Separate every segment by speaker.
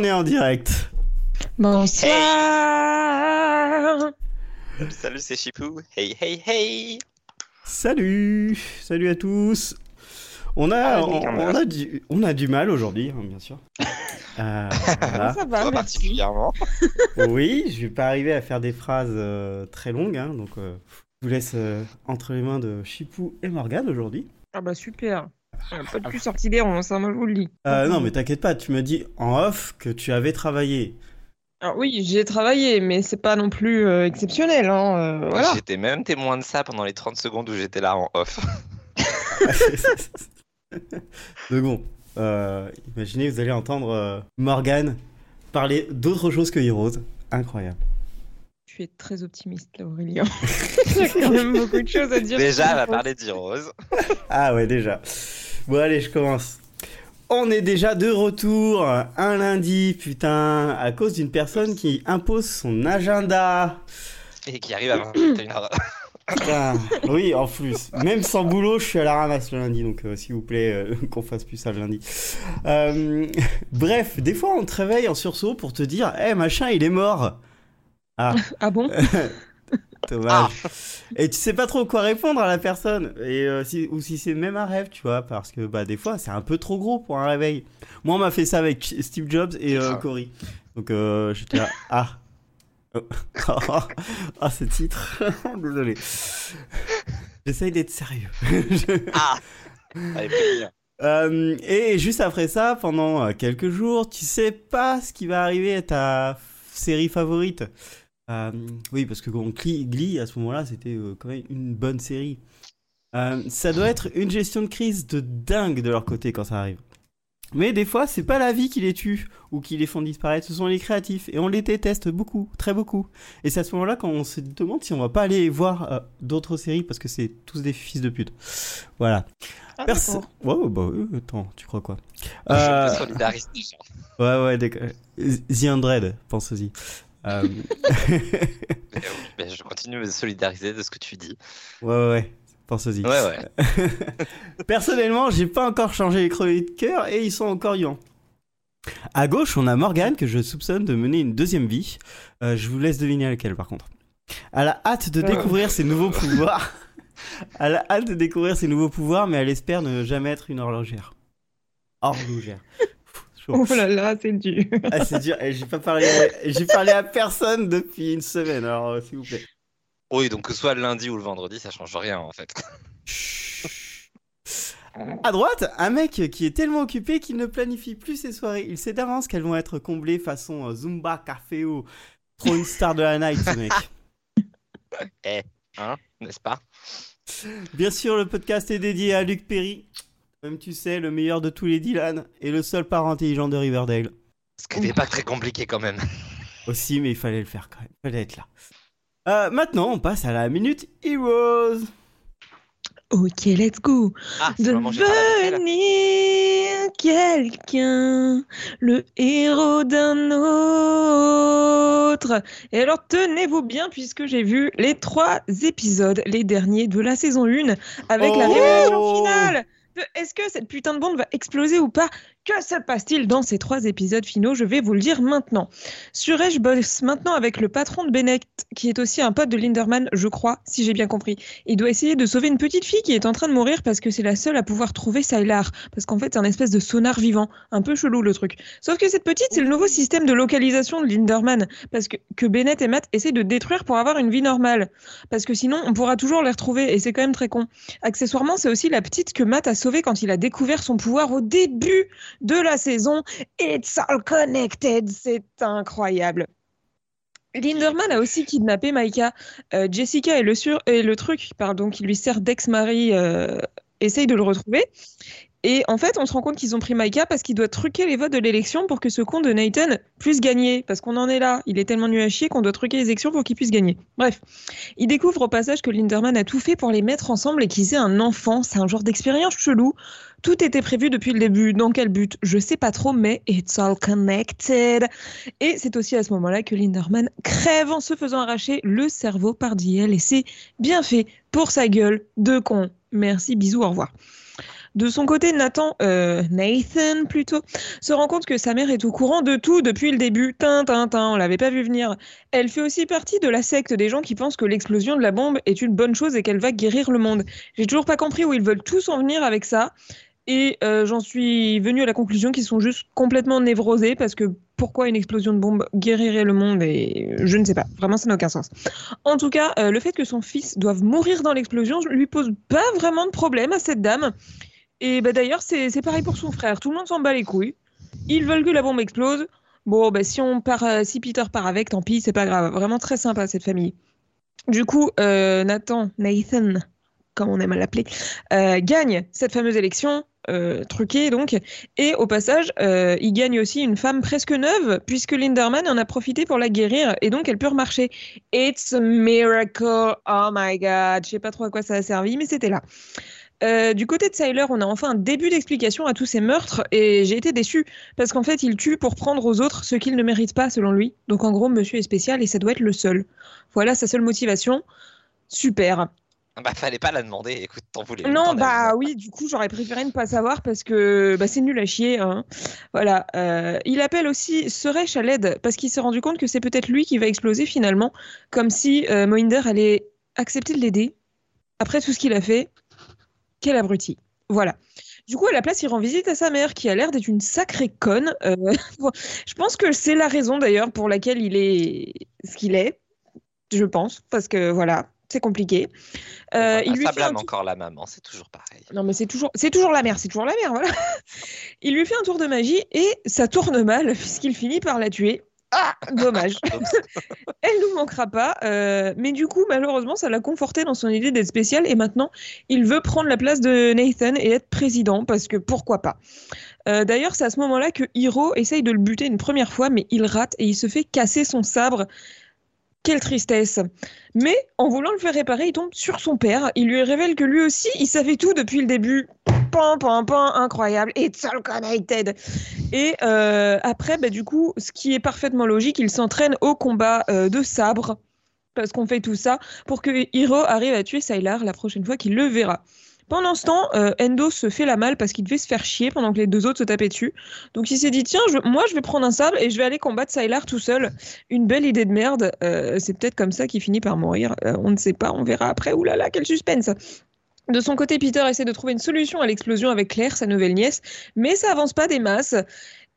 Speaker 1: on est en direct.
Speaker 2: Bonsoir.
Speaker 3: Salut, c'est Chipou. Hey, hey, hey.
Speaker 1: Salut, salut à tous. On a,
Speaker 3: Ah,
Speaker 1: on, a, du, on a du mal aujourd'hui, hein, bien sûr. Euh, voilà.
Speaker 2: Ça va,
Speaker 3: particulièrement.
Speaker 1: Oui, je vais pas arriver à faire des phrases euh, très longues, hein, donc euh, je vous laisse euh, entre les mains de Chipou et Morgane aujourd'hui.
Speaker 2: Ah bah super. Euh, Pas de cul sorti des ronds, ça moi je vous le dis.
Speaker 1: Euh, non, mais t'inquiète pas, tu m'as dit en off que tu avais travaillé.
Speaker 2: Alors oui, j'ai travaillé, mais c'est pas non plus euh, exceptionnel, hein. euh, voilà.
Speaker 3: J'étais même témoin de ça pendant les 30 secondes où j'étais là en off.
Speaker 1: Donc bon, euh, imaginez, vous allez entendre euh, Morgane parler d'autre chose que Heroes. Incroyable.
Speaker 2: Tu es très optimiste là, Aurélien. J'ai quand même beaucoup de choses à dire.
Speaker 3: Déjà, elle va parler d'Heroes.
Speaker 1: Ah ouais, déjà. Bon, allez, je commence. On est déjà de retour un lundi, putain, à cause d'une personne qui impose son agenda.
Speaker 3: Et qui arrive à 21h.
Speaker 1: Putain, oui, en plus. Même sans boulot, je suis à la ramasse le lundi, donc euh, s'il vous plaît, euh, qu'on fasse plus ça le lundi. Euh, bref, des fois, on te réveille en sursaut pour te dire, hé, machin, il est mort. Ah,
Speaker 2: Ah bon
Speaker 1: dommage. Et tu sais pas trop quoi répondre à la personne. Et, euh, si, ou si c'est même un rêve, tu vois, parce que bah, des fois, c'est un peu trop gros pour un réveil. Moi, on m'a fait ça avec Steve Jobs et euh,
Speaker 3: Ah.
Speaker 1: Cory. Donc, euh, j'étais là, ah. Oh. Ah, ce titre. Désolé. J'essaye d'être sérieux.
Speaker 3: Ah Allez.
Speaker 1: Euh, et juste après ça, pendant euh, quelques jours, tu sais pas ce qui va arriver à ta série favorite. Euh, oui, parce que bon, Glee, à ce moment-là, c'était euh, quand même une bonne série. Euh, ça doit être une gestion de crise de dingue de leur côté quand ça arrive. Mais des fois, c'est pas la vie qui les tue ou qui les font disparaître, ce sont les créatifs. Et on les déteste beaucoup, très beaucoup. Et c'est à ce moment-là qu'on se demande si on va pas aller voir euh, d'autres séries parce que c'est tous des fils de pute. Voilà.
Speaker 2: Ah,
Speaker 1: Perso- ouais, bah, euh, attends, tu crois quoi?
Speaker 3: Je
Speaker 1: Euh,
Speaker 3: me solidarise déjà.
Speaker 1: Ouais, ouais, d'accord. The Undread, pense aussi. Euh,
Speaker 3: Mais, mais je continue de me solidariser de ce que tu dis.
Speaker 1: ouais, ouais, ouais, pense aussi.
Speaker 3: Ouais, ouais.
Speaker 1: Personnellement, j'ai pas encore changé les crevés de cœur et ils sont encore vivants. À gauche, on a Morgane que je soupçonne de mener une deuxième vie. Euh, je vous laisse deviner laquelle par contre. Elle a hâte de découvrir ses nouveaux pouvoirs. Elle a hâte de découvrir ses nouveaux pouvoirs, mais elle espère ne jamais être une horlogère. Horlogère.
Speaker 2: Oh là là, c'est dur.
Speaker 1: Ah, c'est dur. Et J'ai pas parlé, à... j'ai parlé à personne depuis une semaine. Alors, euh, s'il vous plaît.
Speaker 3: Oui, donc que ce soit le lundi ou le vendredi, ça change rien en fait.
Speaker 1: À droite, un mec qui est tellement occupé qu'il ne planifie plus ses soirées. Il sait d'avance qu'elles vont être comblées façon euh, Zumba, Café ou trop une star de la night, ce mec.
Speaker 3: Eh, hein, n'est-ce pas?
Speaker 1: Bien sûr, le podcast est dédié à Luc Perry. Comme tu sais, le meilleur de tous les Dylan et le seul parent intelligent de Riverdale.
Speaker 3: Ce qui n'est pas très compliqué quand même.
Speaker 1: Aussi, mais il fallait le faire quand même. Il fallait être là. Euh, maintenant, on passe à la minute Heroes.
Speaker 2: Ok, let's go.
Speaker 3: Ah.
Speaker 2: Devenir quelqu'un, le héros d'un autre. Et alors, tenez-vous bien, puisque j'ai vu les trois épisodes, les derniers de la saison 1, avec la
Speaker 1: Oh
Speaker 2: révélation finale est-ce que cette putain de bombe va exploser ou pas? Que se passe-t-il dans ces trois épisodes finaux? Je vais vous le dire maintenant. Suresh bosse maintenant avec le patron de Bennett, qui est aussi un pote de Linderman, je crois, si j'ai bien compris. Il doit essayer de sauver une petite fille qui est en train de mourir parce que c'est la seule à pouvoir trouver Sylar. Parce qu'en fait, c'est un espèce de sonar vivant. Un peu chelou le truc. Sauf que cette petite, c'est le nouveau système de localisation de Linderman. Parce que, que Bennett et Matt essaient de détruire pour avoir une vie normale. Parce que sinon, on pourra toujours les retrouver et c'est quand même très con. Accessoirement, c'est aussi la petite que Matt a sauvée quand il a découvert son pouvoir au début de la saison. It's all connected. C'est incroyable. Linderman a aussi kidnappé Maika. Euh, Jessica et le, truc pardon, qui lui sert d'ex-mari euh, de le retrouver. Et en fait, on se rend compte qu'ils ont pris Maika parce qu'il doit truquer les votes de l'élection pour que ce con de Nathan puisse gagner. Parce qu'on en est là. Il est tellement nul à chier qu'on doit truquer les élections pour qu'il puisse gagner. Bref. Il découvre au passage que Linderman a tout fait pour les mettre ensemble et qu'ils aient un enfant. C'est un genre d'expérience chelou. Tout était prévu depuis le début. Dans quel but? Je sais pas trop, mais it's all connected. Et c'est aussi à ce moment-là que Linderman crève en se faisant arracher le cerveau par DL. Et c'est bien fait pour sa gueule de con. Merci, bisous, au revoir. De son côté, Nathan, euh, Nathan plutôt, se rend compte que sa mère est au courant de tout depuis le début. Tintin, on l'avait pas vu venir. Elle fait aussi partie de la secte des gens qui pensent que l'explosion de la bombe est une bonne chose et qu'elle va guérir le monde. J'ai toujours pas compris où ils veulent tous en venir avec ça. Et euh, j'en suis venu à la conclusion qu'ils sont juste complètement névrosés parce que pourquoi une explosion de bombe guérirait le monde et je ne sais pas. Vraiment, ça n'a aucun sens. En tout cas, euh, le fait que son fils doive mourir dans l'explosion lui pose pas vraiment de problème à cette dame. Et bah, d'ailleurs, c'est pareil pour son frère. Tout le monde s'en bat les couilles. Ils veulent que la bombe explose. Bon, bah, si, on euh, si Peter part avec, tant pis, c'est pas grave. Vraiment très sympa cette famille. Du coup, Nathan, Nathan, comme on aime l'appeler, gagne cette fameuse élection euh, truqué donc. Et au passage, euh, il gagne aussi une femme presque neuve, puisque Linderman en a profité pour la guérir, et donc elle peut remarcher. It's a miracle, oh my god. Je sais pas trop à quoi ça a servi, mais c'était là. Euh, du côté de Tyler, on a enfin un début d'explication à tous ces meurtres et j'ai été déçue parce qu'en fait, il tue pour prendre aux autres ce qu'il ne mérite pas selon lui. Donc en gros, monsieur est spécial et ça doit être le seul. Voilà sa seule motivation. Super.
Speaker 3: Bah, fallait pas la demander, écoute, t'en voulais.
Speaker 2: Non, bah oui, du coup, j'aurais préféré ne pas savoir parce que bah, c'est nul à chier. Hein. Voilà. Euh, il appelle aussi Suresh à l'aide parce qu'il s'est rendu compte que c'est peut-être lui qui va exploser finalement, comme si euh, Mohinder allait accepter de l'aider. Après tout ce qu'il a fait, quel abruti. Voilà. Du coup, à la place, il rend visite à sa mère, qui a l'air d'être une sacrée conne. Euh, je pense que c'est la raison d'ailleurs pour laquelle il est ce qu'il est. Je pense, parce que voilà, c'est compliqué.
Speaker 3: Euh, il lui ça blâme encore la maman, c'est toujours pareil.
Speaker 2: Non, mais c'est toujours, c'est toujours la mère, c'est toujours la mère, voilà. il lui fait un tour de magie et ça tourne mal puisqu'il finit par la tuer. Ah, dommage. Elle nous manquera pas, euh, mais du coup, malheureusement, ça l'a conforté dans son idée d'être spécial et maintenant, il veut prendre la place de Nathan et être président parce que pourquoi pas. Euh, d'ailleurs, c'est à ce moment-là que Hiro essaye de le buter une première fois, mais il rate et il se fait casser son sabre quelle tristesse. Mais en voulant le faire réparer, il tombe sur son père. Il lui révèle que lui aussi, il savait tout depuis le début. Incroyable. It's all connected. Et euh, après, bah, du coup, ce qui est parfaitement logique, il s'entraîne au combat euh, de sabre. Parce qu'on fait tout ça pour que Hiro arrive à tuer Sylar la prochaine fois qu'il le verra. Pendant ce temps, euh, Endo se fait la malle parce qu'il devait se faire chier pendant que les deux autres se tapaient dessus. Donc il s'est dit tiens, moi je vais prendre un sable et je vais aller combattre Sylar tout seul. Une belle idée de merde. C'est peut-être comme ça qu'il finit par mourir. On ne sait pas, on verra après. Ouh là là, quel suspense. De son côté, Peter essaie de trouver une solution à l'explosion avec Claire, sa nouvelle nièce, mais ça avance pas des masses.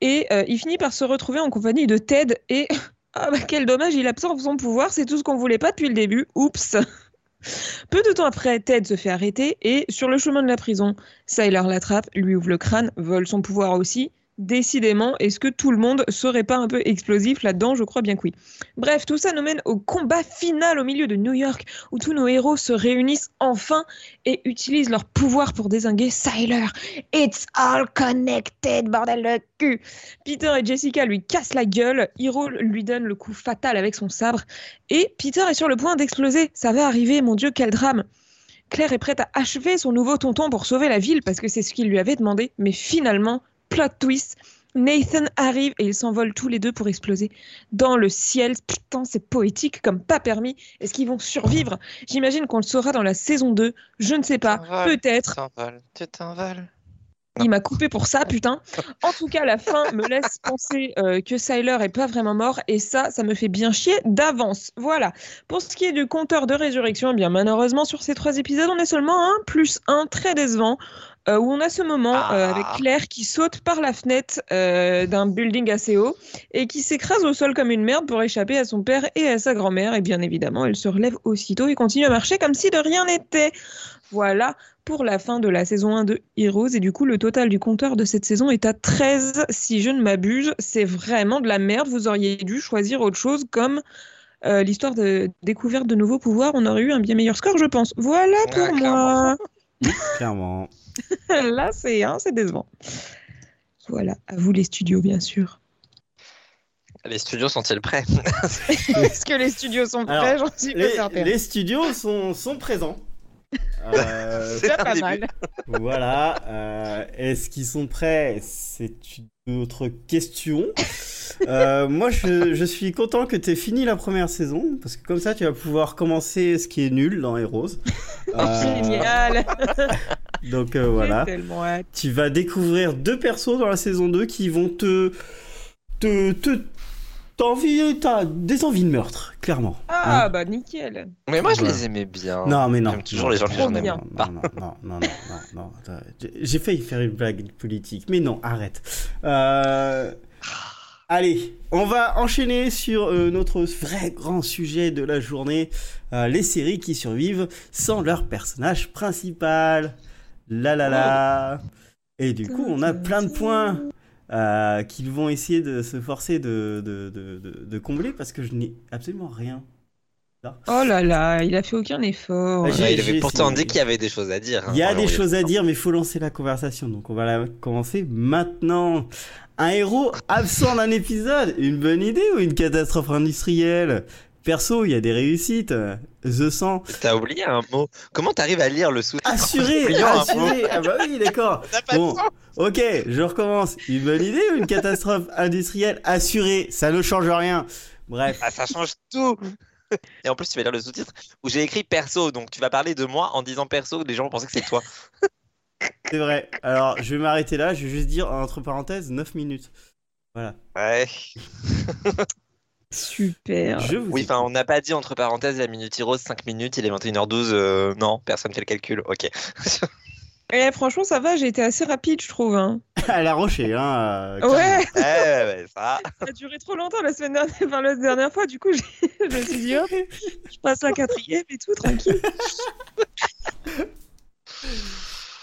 Speaker 2: Et il finit par se retrouver en compagnie de Ted et ah bah quel dommage, il absorbe son pouvoir, c'est tout ce qu'on voulait pas depuis le début. Oups. Peu de temps après, Ted se fait arrêter et sur le chemin de la prison, Sylar l'attrape, lui ouvre le crâne, vole son pouvoir aussi Décidément, est-ce que tout le monde serait pas un peu explosif là-dedans? Je crois bien que oui. Bref, tout ça nous mène au combat final au milieu de New York, où tous nos héros se réunissent enfin et utilisent leur pouvoir pour désinguer Sylar. It's all connected, bordel de cul Peter et Jessica lui cassent la gueule, Hiro lui donne le coup fatal avec son sabre, et Peter est sur le point d'exploser. Ça va arriver, mon dieu, quel drame Claire est prête à achever son nouveau tonton pour sauver la ville parce que c'est ce qu'il lui avait demandé, mais finalement, plot twist. Nathan arrive et ils s'envolent tous les deux pour exploser dans le ciel. Putain, c'est poétique comme pas permis. Est-ce qu'ils vont survivre? J'imagine qu'on le saura dans la saison 2. Je ne sais pas. Peut-être.
Speaker 3: Tu t'envoles.
Speaker 2: Il m'a coupé pour ça, putain. En tout cas, la fin me laisse penser euh, que Syler est pas vraiment mort, et ça, ça me fait bien chier d'avance. Voilà. Pour ce qui est du compteur de résurrection, eh bien malheureusement sur ces trois épisodes, on est seulement un plus un, très décevant. Euh, où on a ce moment euh, avec ah. Claire qui saute par la fenêtre euh, d'un building assez haut et qui s'écrase au sol comme une merde pour échapper à son père et à sa grand-mère. Et bien évidemment, elle se relève aussitôt et continue à marcher comme si de rien n'était. Voilà pour la fin de la saison 1 de Heroes. Et du coup, le total du compteur de cette saison est à 13, si je ne m'abuse. C'est vraiment de la merde. Vous auriez dû choisir autre chose comme l'histoire de découverte de nouveaux pouvoirs. On aurait eu un bien meilleur score, je pense. Voilà pour moi.
Speaker 1: Clairement.
Speaker 2: Là, c'est hein, décevant. Voilà, à vous les studios, bien sûr.
Speaker 3: Les studios sont-ils prêts?
Speaker 2: Est-ce que les studios sont prêts? J'en suis
Speaker 1: les, les studios sont, sont présents.
Speaker 2: Euh, c'est pas mal.
Speaker 1: Voilà. Euh, est-ce qu'ils sont prêts? C'est une autre question. Euh, moi, je, je, suis content que tu aies fini la première saison, parce que comme ça, tu vas pouvoir commencer ce qui est nul dans Heroes.
Speaker 2: Génial
Speaker 1: Donc euh, voilà. Tu vas découvrir deux persos dans la saison 2 qui vont te. te. te. T'as envie, t'as des envies de meurtre, clairement.
Speaker 2: Ah
Speaker 1: Hein
Speaker 2: bah nickel.
Speaker 3: Mais moi, je les aimais bien.
Speaker 1: Non, mais non.
Speaker 3: J'aime toujours les gens que j'en aime pas.
Speaker 1: Non, non, non, non, non, non, non. Attends, j'ai- J'ai failli faire une blague politique, mais non, arrête. Euh, Allez, on va enchaîner sur euh, notre vrai grand sujet de la journée, euh, les séries qui survivent sans leur personnage principal. La la la. Et du coup, on a plein de points euh, qu'ils vont essayer de se forcer de, de, de, de- de combler parce que je n'ai absolument rien.
Speaker 2: Oh là là, il a fait aucun effort.
Speaker 1: Ah,
Speaker 3: Ouais, il avait pourtant dit qu'il y avait des choses à dire. hein,
Speaker 1: Il y a des choses à dire, mais il faut lancer la conversation. Donc on va la commencer maintenant. Un héros absent d'un épisode, une bonne idée ou une catastrophe industrielle? Perso, il y a des réussites. The 100.
Speaker 3: T'as oublié un mot. Comment t'arrives à lire le sous-titre
Speaker 1: Assuré, assuré. Ah bah oui, d'accord. Bon, ok, je recommence. Une bonne idée ou une catastrophe industrielle assurée? Ça ne change rien. Bref.
Speaker 3: Ah, ça change tout. Et en plus, tu vas lire le sous-titre où j'ai écrit perso. Donc, tu vas parler de moi en disant perso. Les gens vont penser que c'est toi.
Speaker 1: C'est vrai. Alors, je vais m'arrêter là. Je vais juste dire, entre parenthèses, 9 minutes. Voilà.
Speaker 3: Ouais.
Speaker 2: Super.
Speaker 1: Je vous
Speaker 3: Oui, enfin, on n'a pas dit entre parenthèses la minute rose 5 minutes, il est 21h12. euh, non, personne fait le calcul. Ok.
Speaker 2: Eh, franchement, ça va, j'ai été assez rapide, je trouve. hein.
Speaker 1: À la rocher, hein. euh,
Speaker 2: Ouais,
Speaker 3: ouais, ça.
Speaker 2: ça a duré trop longtemps la semaine dernière, enfin, la dernière fois, du coup, j'ai- je me suis dit, hop, je passe la quatrième et tout, tranquille.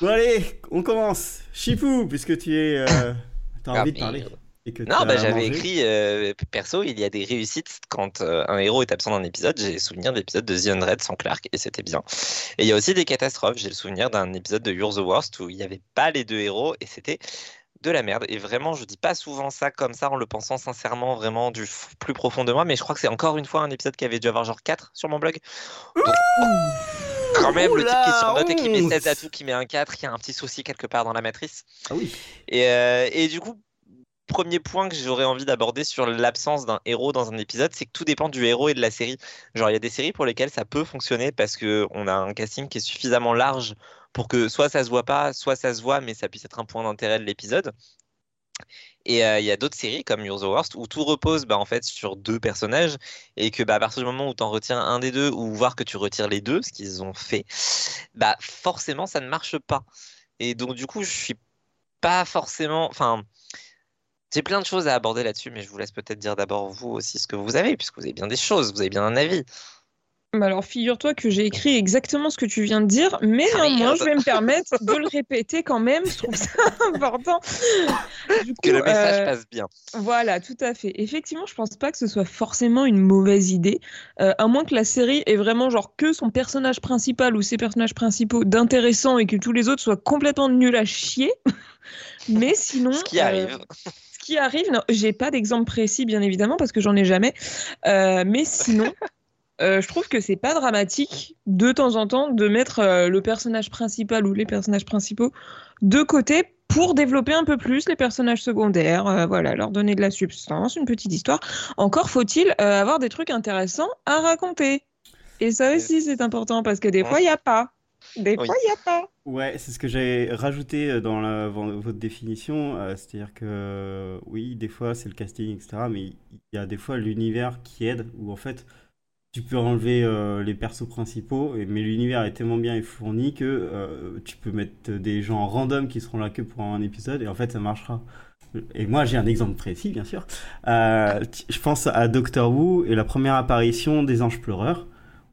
Speaker 1: Bon allez, on commence. Chipou, puisque tu es, euh, t'as
Speaker 3: Ah,
Speaker 1: envie de parler.
Speaker 3: merde.
Speaker 1: Et que
Speaker 3: Non, bah, j'avais écrit euh, perso, il y a des réussites quand euh, un héros est absent d'un épisode. J'ai le souvenir d'épisodes de The Unread sans Clark et c'était bien. Et il y a aussi des catastrophes. J'ai le souvenir d'un épisode de You're the Worst où il n'y avait pas les deux héros et c'était de la merde. Et vraiment, je dis pas souvent ça comme ça en le pensant sincèrement, vraiment du plus profond de moi, mais je crois que c'est encore une fois un épisode qui avait dû avoir genre 4 sur mon blog. Donc, quand même, le type qui est sur
Speaker 1: Oula,
Speaker 3: note et qui met
Speaker 1: honte.
Speaker 3: 16 à tout, qui met un 4, il y a un petit souci quelque part dans la matrice.
Speaker 1: Ah oui.
Speaker 3: Et, euh, et du coup, premier point que j'aurais envie d'aborder sur l'absence d'un héros dans un épisode, c'est que tout dépend du héros et de la série. Genre, il y a des séries pour lesquelles ça peut fonctionner parce qu'on a un casting qui est suffisamment large pour que soit ça se voit pas, soit ça se voit, mais ça puisse être un point d'intérêt de l'épisode. Et euh, il y a d'autres séries comme You're the Worst où tout repose bah, en fait sur deux personnages et que bah, à partir du moment où tu en retires un des deux ou voir que tu retires les deux, ce qu'ils ont fait, bah forcément ça ne marche pas. Et donc du coup je suis pas forcément, enfin j'ai plein de choses à aborder là-dessus, mais je vous laisse peut-être dire d'abord vous aussi ce que vous avez puisque vous avez bien des choses, vous avez bien un avis.
Speaker 2: Bah alors, figure-toi que j'ai écrit exactement ce que tu viens de dire, mais
Speaker 3: Ah,
Speaker 2: néanmoins, je vais me permettre de le répéter quand même, je trouve ça important. Du
Speaker 3: Que le message
Speaker 2: euh,
Speaker 3: passe bien.
Speaker 2: Voilà, tout à fait. Effectivement, je pense pas que ce soit forcément une mauvaise idée, euh, à moins que la série ait vraiment genre que son personnage principal ou ses personnages principaux d'intéressant et que tous les autres soient complètement nuls à chier. Mais sinon,
Speaker 3: Ce qui
Speaker 2: euh,
Speaker 3: arrive.
Speaker 2: Qui arrive, j'ai pas d'exemple précis bien évidemment parce que j'en ai jamais. Euh, mais sinon, euh, je trouve que c'est pas dramatique de temps en temps de mettre euh, le personnage principal ou les personnages principaux de côté pour développer un peu plus les personnages secondaires, euh, voilà, leur donner de la substance, une petite histoire. Encore faut-il avoir des trucs intéressants à raconter. Et ça aussi, c'est important parce que des fois, il n'y a pas. Des fois, il n'y a pas.
Speaker 1: Ouais, c'est ce que j'ai rajouté euh, dans la, votre définition. euh, C'est-à-dire que, euh, oui, des fois c'est le casting, etc. Mais il y a des fois l'univers qui aide, où en fait tu peux enlever euh, les persos principaux, et- mais l'univers est tellement bien fourni que euh, tu peux mettre des gens random qui seront là que pour un épisode, et en fait ça marchera. Et moi j'ai un exemple précis, bien sûr. Euh, je pense à Doctor Who et la première apparition des anges pleureurs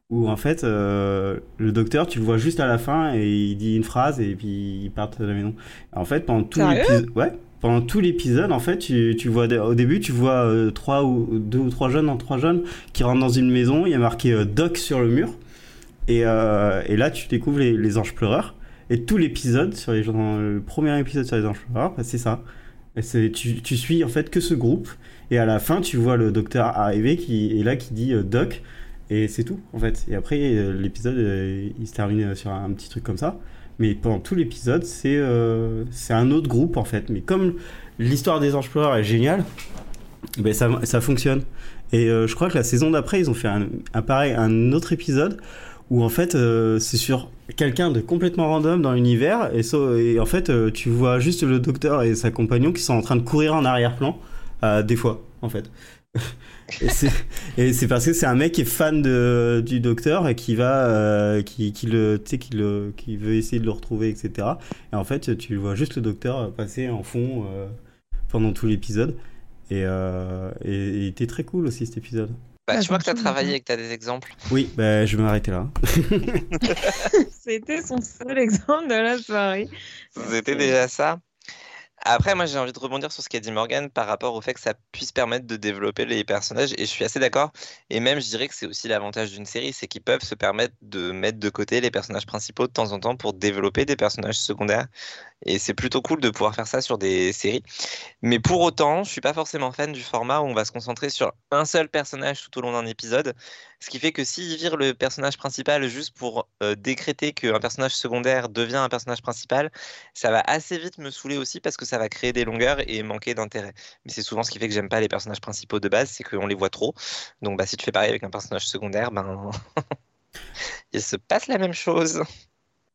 Speaker 1: où en fait euh, le docteur tu le vois juste à la fin et il dit une phrase et puis il part de la maison. En fait pendant tout l'épisode, ouais, pendant tout l'épisode en fait tu, tu vois au début tu vois euh, trois ou deux ou trois jeunes en trois jeunes qui rentrent dans une maison, il y a marqué euh, Doc sur le mur et, et là tu découvres les, les anges pleureurs et tout l'épisode sur les le premier épisode sur les anges pleureurs bah, c'est ça. Et c'est- tu, tu suis en fait que ce groupe et à la fin tu vois le docteur arriver qui est là qui dit Doc et c'est tout, en fait. Et après, euh, l'épisode, euh, il se termine euh, sur un petit truc comme ça. Mais pendant tout l'épisode, c'est euh, un autre groupe, en fait. Mais comme l'histoire des Anges est géniale, ben ça, ça fonctionne. Et je crois que la saison d'après, ils ont fait un, pareil, un autre épisode où en fait c'est sur quelqu'un de complètement random dans l'univers et, so- et en fait tu vois juste le docteur et sa compagnon qui sont en train de courir en arrière-plan des fois en fait. et c'est parce que c'est un mec qui est fan de, du docteur et qui va euh, qui, qui le tu sais qui le qui veut essayer de le retrouver etc. Et en fait tu vois juste le docteur passer en fond euh, pendant tout l'épisode et, euh, et, et il était très cool aussi cet épisode.
Speaker 3: Bah,
Speaker 2: Ah,
Speaker 3: tu vois que tu as travaillé et que tu as des exemples.
Speaker 1: Oui, bah, je vais m'arrêter là.
Speaker 2: C'était son seul exemple de la soirée.
Speaker 3: C'était déjà ça? Après, moi, j'ai envie de rebondir sur ce qu'a dit Morgan par rapport au fait que ça puisse permettre de développer les personnages, et je suis assez d'accord. Et même, je dirais que c'est aussi l'avantage d'une série, c'est qu'ils peuvent se permettre de mettre de côté les personnages principaux de temps en temps pour développer des personnages secondaires. Et c'est plutôt cool de pouvoir faire ça sur des séries. Mais pour autant, je suis pas forcément fan du format où on va se concentrer sur un seul personnage tout au long d'un épisode. Ce qui fait que s'ils virent le personnage principal juste pour euh, décréter qu'un personnage secondaire devient un personnage principal, ça va assez vite me saouler aussi parce que ça va créer des longueurs et manquer d'intérêt. Mais c'est souvent ce qui fait que j'aime pas les personnages principaux de base, c'est qu'on les voit trop. Donc bah, si tu fais pareil avec un personnage secondaire, ben il se passe la même chose.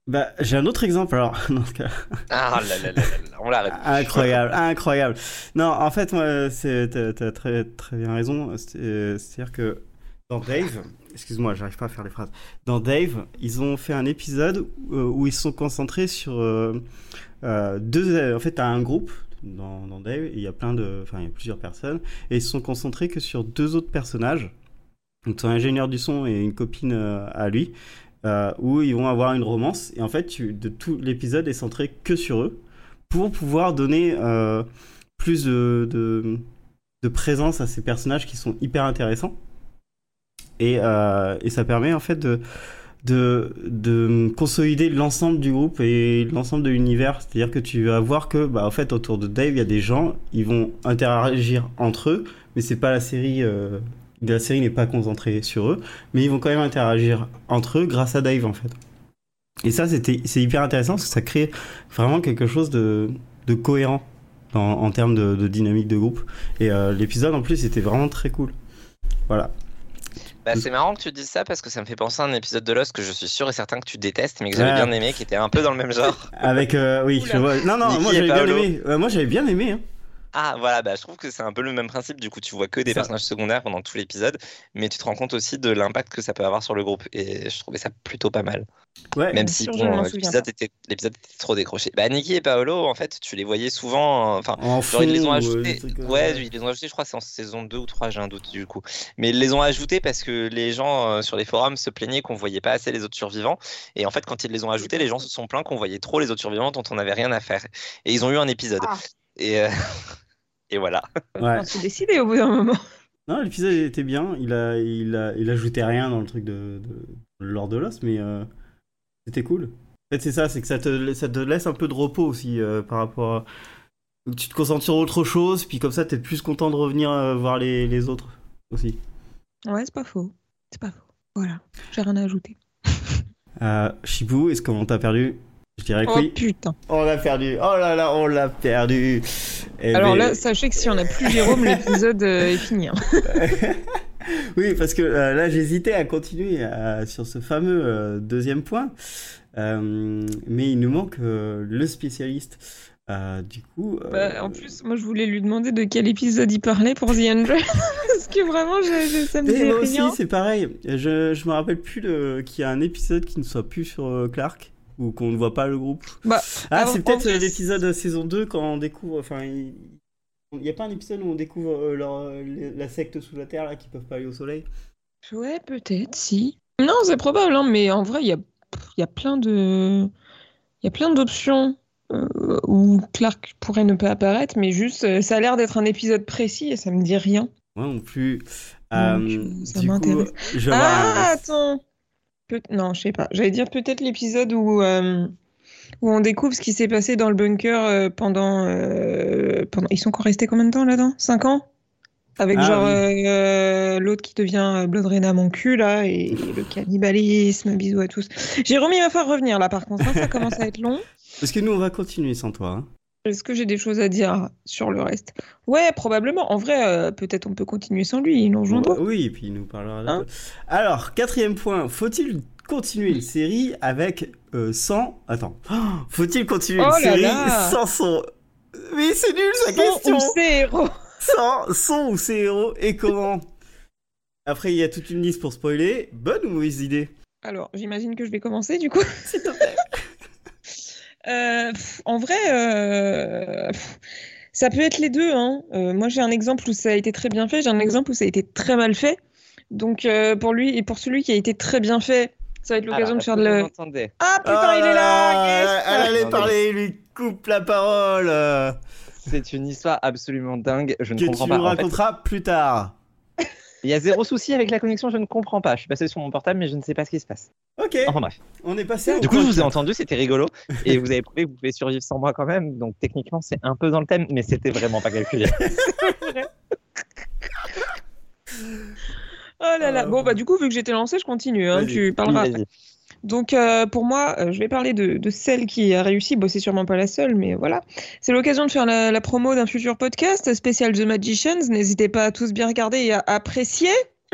Speaker 1: Bah, j'ai un autre exemple alors. dans ce cas.
Speaker 3: Ah là là là là on l'arrête.
Speaker 1: Incroyable, incroyable. Non, en fait, moi, c'est, t'as, t'as très, très bien raison. C'est- euh, C'est-à-dire que dans Dave, excuse-moi, j'arrive pas à faire les phrases. Dans Dave, ils ont fait un épisode où, où ils sont concentrés sur euh, euh, deux. En fait, t'as un groupe dans, Dave, il y a plein de, enfin, plusieurs personnes, et ils se sont concentrés que sur deux autres personnages. Donc, son ingénieur du son et une copine euh, à lui. euh, où ils vont avoir une romance et en fait de tout l'épisode est centré que sur eux pour pouvoir donner euh, plus de présence à ces personnages qui sont hyper intéressants et, euh, et ça permet en fait de, de, de consolider l'ensemble du groupe et l'ensemble de l'univers. C'est à dire que tu vas voir que bah, en fait autour de Dave il y a des gens ils vont interagir entre eux mais c'est pas la série euh, la série n'est pas concentrée sur eux mais ils vont quand même interagir entre eux grâce à Dave en fait. Et ça c'était c'est hyper intéressant parce que ça crée vraiment quelque chose de, cohérent en, termes de, de dynamique de groupe. Et euh, l'épisode en plus était vraiment très cool. Voilà
Speaker 3: Bah, c'est marrant que tu dises ça parce que ça me fait penser à un épisode de Lost que je suis sûr et certain que tu détestes mais que j'avais
Speaker 1: Ouais.
Speaker 3: bien aimé, qui était un peu dans le même genre.
Speaker 1: avec euh, oui
Speaker 2: Oula.
Speaker 1: je vois non non moi j'avais bien aimé Euh, moi j'avais bien aimé hein.
Speaker 3: Ah voilà, bah, je trouve que c'est un peu le même principe, du coup tu vois que des personnages secondaires pendant tout l'épisode, mais tu te rends compte aussi de l'impact que ça peut avoir sur le groupe, et je trouvais ça plutôt pas mal.
Speaker 1: ouais
Speaker 3: Même si bon, l'épisode était, trop décroché. Bah Nikki et Paolo, en fait, tu les voyais souvent, euh, enfin, ils les ont
Speaker 1: ou, euh,
Speaker 3: ajoutés, ouais, ils les ont ajoutés, je crois c'est en saison 2 ou 3, j'ai un doute du coup. Mais ils les ont ajoutés parce que les gens euh, sur les forums se plaignaient qu'on voyait pas assez les autres survivants, et en fait quand ils les ont ajoutés, les gens se sont plaints qu'on voyait trop les autres survivants dont on n'avait rien à faire. Et ils ont eu un épisode.
Speaker 2: Ah.
Speaker 3: Et, euh, et voilà.
Speaker 1: ouais
Speaker 2: On s'est décidé au bout d'un moment.
Speaker 1: non l'épisode était bien il a il a il ajoutait rien dans le truc de, de Lord de l'os mais euh, c'était cool en fait c'est ça c'est que ça te ça te laisse un peu de repos aussi euh, par rapport à... Donc, tu te concentres sur autre chose puis comme ça t'es plus content de revenir euh, voir les, les autres aussi
Speaker 2: Ouais, c'est pas faux. C'est pas faux. Voilà, j'ai rien à ajouter.
Speaker 1: euh, Chibou est-ce qu'on t'a perdu? Je dirais que
Speaker 2: Oh
Speaker 1: oui
Speaker 2: putain.
Speaker 1: on l'a perdu oh là là on l'a perdu Eh
Speaker 2: Alors
Speaker 1: ben-
Speaker 2: là, sachez que si on n'a plus Jérôme, l'épisode euh, est fini. hein.
Speaker 1: oui, parce que euh, là, j'hésitais à continuer euh, sur ce fameux euh, deuxième point. Euh, mais il nous manque le spécialiste. Du coup.
Speaker 2: Bah, en plus, moi je voulais lui demander de quel épisode il parlait pour The Angel. Parce que vraiment, je, je- ça me
Speaker 1: et moi aussi, c'est pareil. Je, je me rappelle plus qu'il y a un épisode qui ne soit plus sur Clark ou qu'on ne voit pas le groupe.
Speaker 2: Bah,
Speaker 1: ah, c'est peut-être euh,
Speaker 2: plus-
Speaker 1: l'épisode saison 2 quand on découvre. Enfin, il n'y a pas un épisode où on découvre euh, leur- la secte sous la terre là qui peuvent pas aller au soleil?
Speaker 2: Ouais, peut-être, si. Non, c'est probable, hein, mais en vrai, il y a, y a plein de. Il y a plein d'options euh, où Clark pourrait ne pas apparaître, mais juste, euh, ça a l'air d'être un épisode précis et ça me dit rien.
Speaker 1: Moi non plus.
Speaker 2: Donc,
Speaker 1: Euh,
Speaker 2: euh, ça m'intéresse.
Speaker 1: un-
Speaker 2: Ah, attends! Peut- Non, je sais pas. J'allais dire peut-être l'épisode où, euh, où on découvre ce qui s'est passé dans le bunker euh, pendant, euh, pendant. Ils sont encore restés combien de temps là-dedans? 5 ans? Avec
Speaker 1: Ah,
Speaker 2: genre
Speaker 1: oui.
Speaker 2: l'autre qui devient Blood Rain à mon cul là et le cannibalisme, bisous à tous. Jérôme, il va falloir revenir là par contre, hein, ça commence à être long.
Speaker 1: Parce que nous, on va continuer sans toi. hein.
Speaker 2: Est-ce que j'ai des choses à dire sur le reste? Ouais, probablement. En vrai, euh, peut-être on peut continuer sans lui, il nous rejoindra.
Speaker 1: Oui, et puis il nous parlera.
Speaker 2: Hein.
Speaker 1: Alors, quatrième point, faut-il continuer une série avec euh, sans. Attends. Oh, Faut-il continuer
Speaker 2: Oh
Speaker 1: une
Speaker 2: là
Speaker 1: série
Speaker 2: là.
Speaker 1: sans son. Mais c'est nul sa
Speaker 2: Son
Speaker 1: question
Speaker 2: ou ses héros
Speaker 1: Sans son ou ses héros et comment? Après, il y a toute une liste pour spoiler. Bonne ou mauvaise idée?
Speaker 2: Alors, j'imagine que je vais commencer du coup.
Speaker 1: S'il te plaît.
Speaker 2: Euh, pff, en vrai, euh, pff, ça peut être les deux. Hein. Euh, moi, j'ai un exemple où ça a été très bien fait, j'ai un exemple où ça a été très mal fait. Donc, euh, pour lui et pour celui qui a été très bien fait, ça va être l'occasion
Speaker 3: Alors,
Speaker 2: de faire
Speaker 3: que
Speaker 2: le. Ah putain, il est là! yes
Speaker 1: Ah, Elle allait parler, il lui coupe la parole.
Speaker 3: C'est une histoire absolument dingue. Je ne
Speaker 1: que
Speaker 3: comprends
Speaker 1: tu
Speaker 3: pas.
Speaker 1: nous
Speaker 3: En fait,
Speaker 1: raconteras plus tard.
Speaker 3: Il y a zéro souci avec la connexion. Je ne comprends pas. Je suis passé sur mon portable, mais je ne sais pas ce qui se passe.
Speaker 1: Ok,
Speaker 3: Enfin bref.
Speaker 1: on est passé
Speaker 3: Du coup, je vous ai entendu. C'était rigolo. Et vous avez prouvé que vous pouvez survivre sans moi quand même. Donc techniquement, c'est un peu dans le thème, mais c'était vraiment pas calculé.
Speaker 2: Oh là là.
Speaker 1: Euh.
Speaker 2: Bon, bah, du coup, vu que j'étais lancée, je continue. Hein, tu parleras
Speaker 3: Oui,
Speaker 2: après.
Speaker 3: vas-y.
Speaker 2: Donc, euh, pour moi, euh, je vais parler de, de celle qui a réussi. Bon, c'est sûrement pas la seule, mais voilà. C'est l'occasion de faire la, la promo d'un futur podcast spécial The Magicians. N'hésitez pas à tous bien regarder et à apprécier.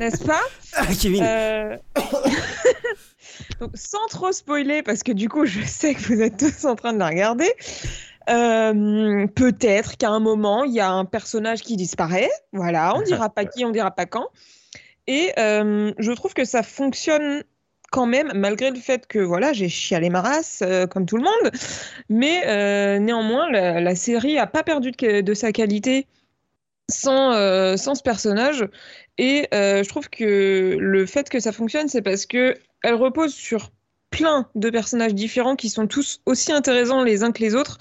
Speaker 2: N'est-ce pas?
Speaker 1: Ah, Kevin
Speaker 2: Euh, Donc, sans trop spoiler, parce que du coup, je sais que vous êtes tous en train de la regarder. euh, Peut-être qu'à un moment, il y a un personnage qui disparaît. Voilà, on dira pas qui, on dira pas quand. Et euh, je trouve que ça fonctionne quand même, malgré le fait que voilà, j'ai chialé ma race, euh, comme tout le monde. Mais euh, néanmoins, la, série a pas perdu de, sa qualité sans, euh, sans ce personnage. Et je trouve que le fait que ça fonctionne, c'est parce que elle repose sur plein de personnages différents qui sont tous aussi intéressants les uns que les autres.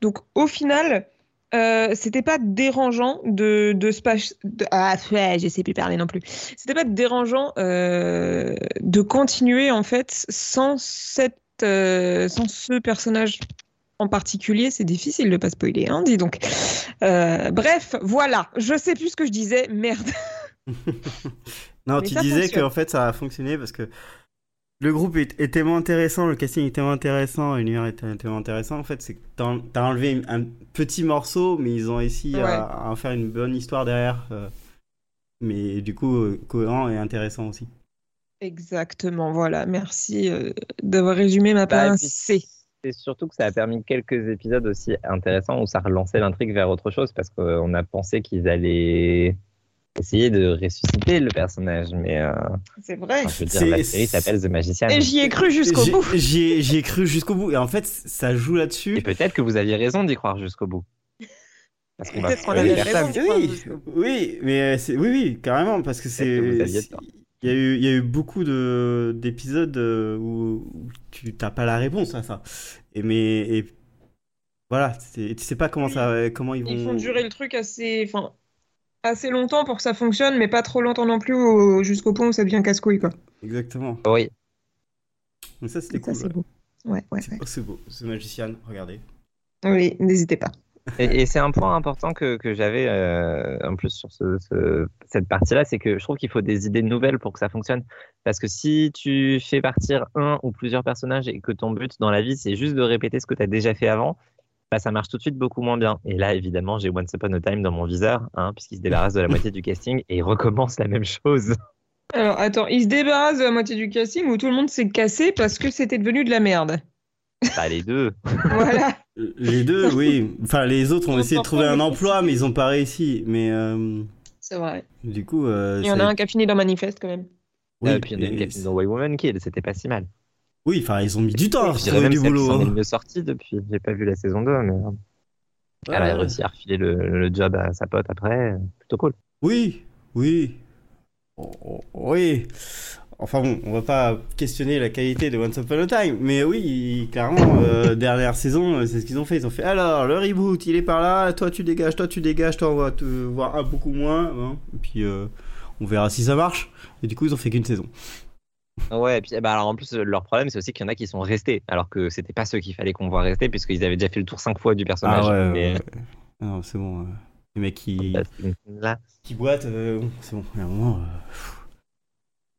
Speaker 2: Donc au final, euh, c'était pas dérangeant de, de se pas... de- Ah ouais, je sais plus parler non plus. C'était pas dérangeant euh, de continuer en fait sans cette, euh, sans ce personnage en particulier. C'est difficile de pas spoiler, hein, dis donc. Euh, bref, voilà. Je sais plus ce que je disais. Merde.
Speaker 1: Non,
Speaker 2: Mais
Speaker 1: tu disais qu'en fait ça a fonctionné parce que le groupe est, est tellement intéressant, le casting est tellement intéressant, l'univers est tellement intéressant. En fait, c'est que t'as enlevé un petit morceau, mais ils ont réussi
Speaker 2: Ouais.
Speaker 1: à, à en faire une bonne histoire derrière. euh, mais du coup, euh, cohérent et intéressant aussi.
Speaker 2: Exactement. Voilà. Merci euh, d'avoir résumé ma
Speaker 3: Bah, et puis,
Speaker 2: pensée.
Speaker 3: C'est surtout que ça a permis quelques épisodes aussi intéressants où ça relançait l'intrigue vers autre chose parce qu'on a pensé qu'ils allaient essayer de ressusciter le personnage. Mais euh,
Speaker 2: C'est vrai.
Speaker 3: enfin, je veux dire, la série s'appelle The Magician.
Speaker 2: Et j'y ai cru jusqu'au bout.
Speaker 1: J'y ai, cru jusqu'au bout. Et en fait, ça joue là-dessus.
Speaker 3: Et peut-être que vous aviez raison d'y croire jusqu'au bout. Parce qu'on va
Speaker 2: Peut-être qu'on avait raison.
Speaker 1: Oui, oui, mais euh, oui, oui, carrément, parce que c'est. Il y a eu, il y a eu beaucoup de d'épisodes euh, où, où tu t'as pas la réponse à ça. Et mais et voilà, tu sais pas comment ça, comment ils vont.
Speaker 2: Ils font durer le truc assez, enfin, assez longtemps pour que ça fonctionne, mais pas trop longtemps non plus au- jusqu'au point où ça devient casse-couille, quoi.
Speaker 1: Exactement.
Speaker 3: Oui,
Speaker 1: Donc ça c'était
Speaker 2: Ça,
Speaker 1: cool.
Speaker 2: c'est
Speaker 1: ouais.
Speaker 2: beau. Ouais, ouais,
Speaker 1: C'est
Speaker 2: ouais.
Speaker 1: oh, c'est beau, ce magicien, regardez.
Speaker 2: Oui, n'hésitez pas.
Speaker 3: Et, et c'est un point important que, que j'avais euh, en plus sur ce, ce- cette partie-là, c'est que je trouve qu'il faut des idées nouvelles pour que ça fonctionne. Parce que si tu fais partir un ou plusieurs personnages et que ton but dans la vie, c'est juste de répéter ce que tu as déjà fait avant, bah, ça marche tout de suite beaucoup moins bien. Et là, évidemment, j'ai Once Upon a Time dans mon viseur, hein, puisqu'il se débarrasse de la moitié du casting et il recommence la même chose.
Speaker 2: Alors, attends, ils se débarrassent de la moitié du casting où tout le monde s'est cassé parce que c'était devenu de la merde.
Speaker 3: Bah, les deux.
Speaker 2: Voilà.
Speaker 1: Les deux, oui. Enfin, les autres ont essayé de trouver un emploi, mais ils ont pas réussi. Mais euh,
Speaker 2: C'est vrai.
Speaker 1: du coup, euh,
Speaker 2: Il y en a un qui a fini dans Manifeste quand même.
Speaker 1: Oui,
Speaker 3: Euh, puis il y en a une qui a
Speaker 1: et-
Speaker 3: fini dans White Woman Kill, c'était pas si mal.
Speaker 1: Oui, enfin, ils ont mis du temps à retrouver du boulot. hein.
Speaker 3: mieux sortie depuis. J'ai pas vu la saison 2, mais euh, elle a réussi à refiler le, le job à sa pote après. Plutôt cool.
Speaker 1: Oui, oui, Oh, oh, oui. Enfin bon, on va pas questionner la qualité de Once Upon a Time, mais oui, clairement, euh, dernière saison, euh, c'est ce qu'ils ont fait. Ils ont fait alors le reboot, il est par là, toi tu dégages, toi tu dégages, toi on va te voir un beaucoup moins, hein. et puis euh, on verra si ça marche. Et du coup, ils ont fait qu'une saison.
Speaker 3: Ouais, et puis bah, alors en plus, leur problème, c'est aussi qu'il y en a qui sont restés, alors que c'était pas ceux qu'il fallait qu'on voit rester, puisqu'ils avaient déjà fait le tour cinq fois du personnage.
Speaker 1: Ah ouais,
Speaker 3: Mais,
Speaker 1: ouais, ouais. Ah non, c'est bon. euh, les mecs qui,
Speaker 3: euh, là,
Speaker 1: qui boitent, euh, bon, c'est bon, il y a un moment. euh.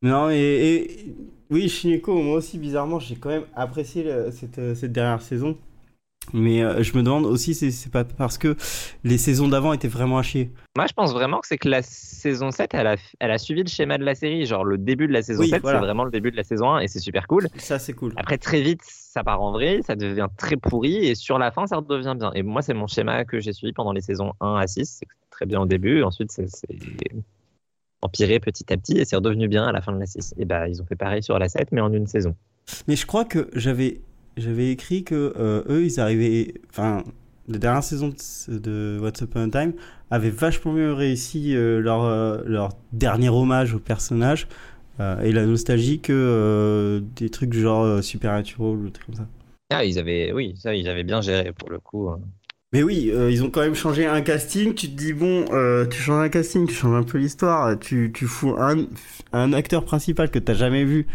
Speaker 1: Non, et, et- oui, Shineko, moi aussi, bizarrement, j'ai quand même apprécié le- cette, euh, cette dernière saison. Mais euh, je me demande aussi si c'est pas parce que les saisons d'avant étaient vraiment à chier.
Speaker 3: Moi, je pense vraiment que c'est que la saison 7, elle a, elle a suivi le schéma de la série. Genre, le début de la saison
Speaker 1: Oui,
Speaker 3: 7,
Speaker 1: voilà.
Speaker 3: c'est vraiment le début de la saison 1 et c'est super cool.
Speaker 1: Ça, c'est cool.
Speaker 3: Après, très vite, ça part en vrille, ça devient très pourri et sur la fin, ça redevient bien. Et moi, c'est mon schéma que j'ai suivi pendant les saisons 1 à 6. C'est très bien au début, ensuite, c'est empiré petit à petit et c'est redevenu bien à la fin de la 6. Et bah, ils ont fait pareil sur la 7, mais en une saison.
Speaker 1: Mais je crois que j'avais j'avais écrit que euh, eux, ils arrivaient. Enfin, la dernière saison de, de What's Upon a Time avait vachement mieux réussi euh, leur, euh, leur dernier hommage au personnage euh, et la nostalgie que euh, des trucs du genre euh, Supernatural ou des trucs comme ça.
Speaker 3: Ah, ils avaient, oui, ça, ils avaient bien géré pour le coup. hein.
Speaker 1: Mais oui, euh, ils ont quand même changé un casting. Tu te dis, bon, euh, tu changes un casting, tu changes un peu l'histoire, tu, tu fous un, un acteur principal que t'as jamais vu,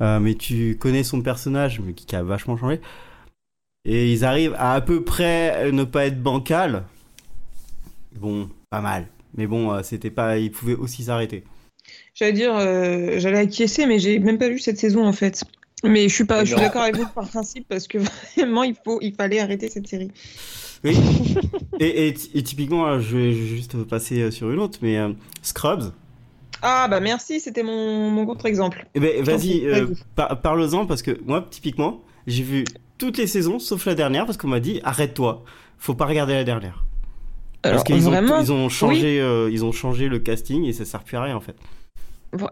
Speaker 1: mais tu connais son personnage, mais qui, qui a vachement changé. Et ils arrivent à à peu près ne pas être bancal. Bon, pas mal. Mais bon, euh, c'était pas, ils pouvaient aussi s'arrêter.
Speaker 2: J'allais dire, euh, j'allais acquiescer, mais j'ai même pas vu cette saison en fait. Mais je suis pas, je suis d'accord avec vous par principe parce que vraiment il faut, il fallait arrêter cette série.
Speaker 1: Oui. et, et, et typiquement, je vais juste passer euh, sur une autre, mais euh, Scrubs.
Speaker 2: Ah bah merci, c'était mon, mon contre-exemple.
Speaker 1: Eh ben, vas-y, euh, par- parle-en parce que moi, typiquement, j'ai vu toutes les saisons sauf la dernière parce qu'on m'a dit arrête-toi, faut pas regarder la dernière. Parce qu'ils ont, ils ont changé, euh, ils ont changé le casting et ça sert plus à rien en fait.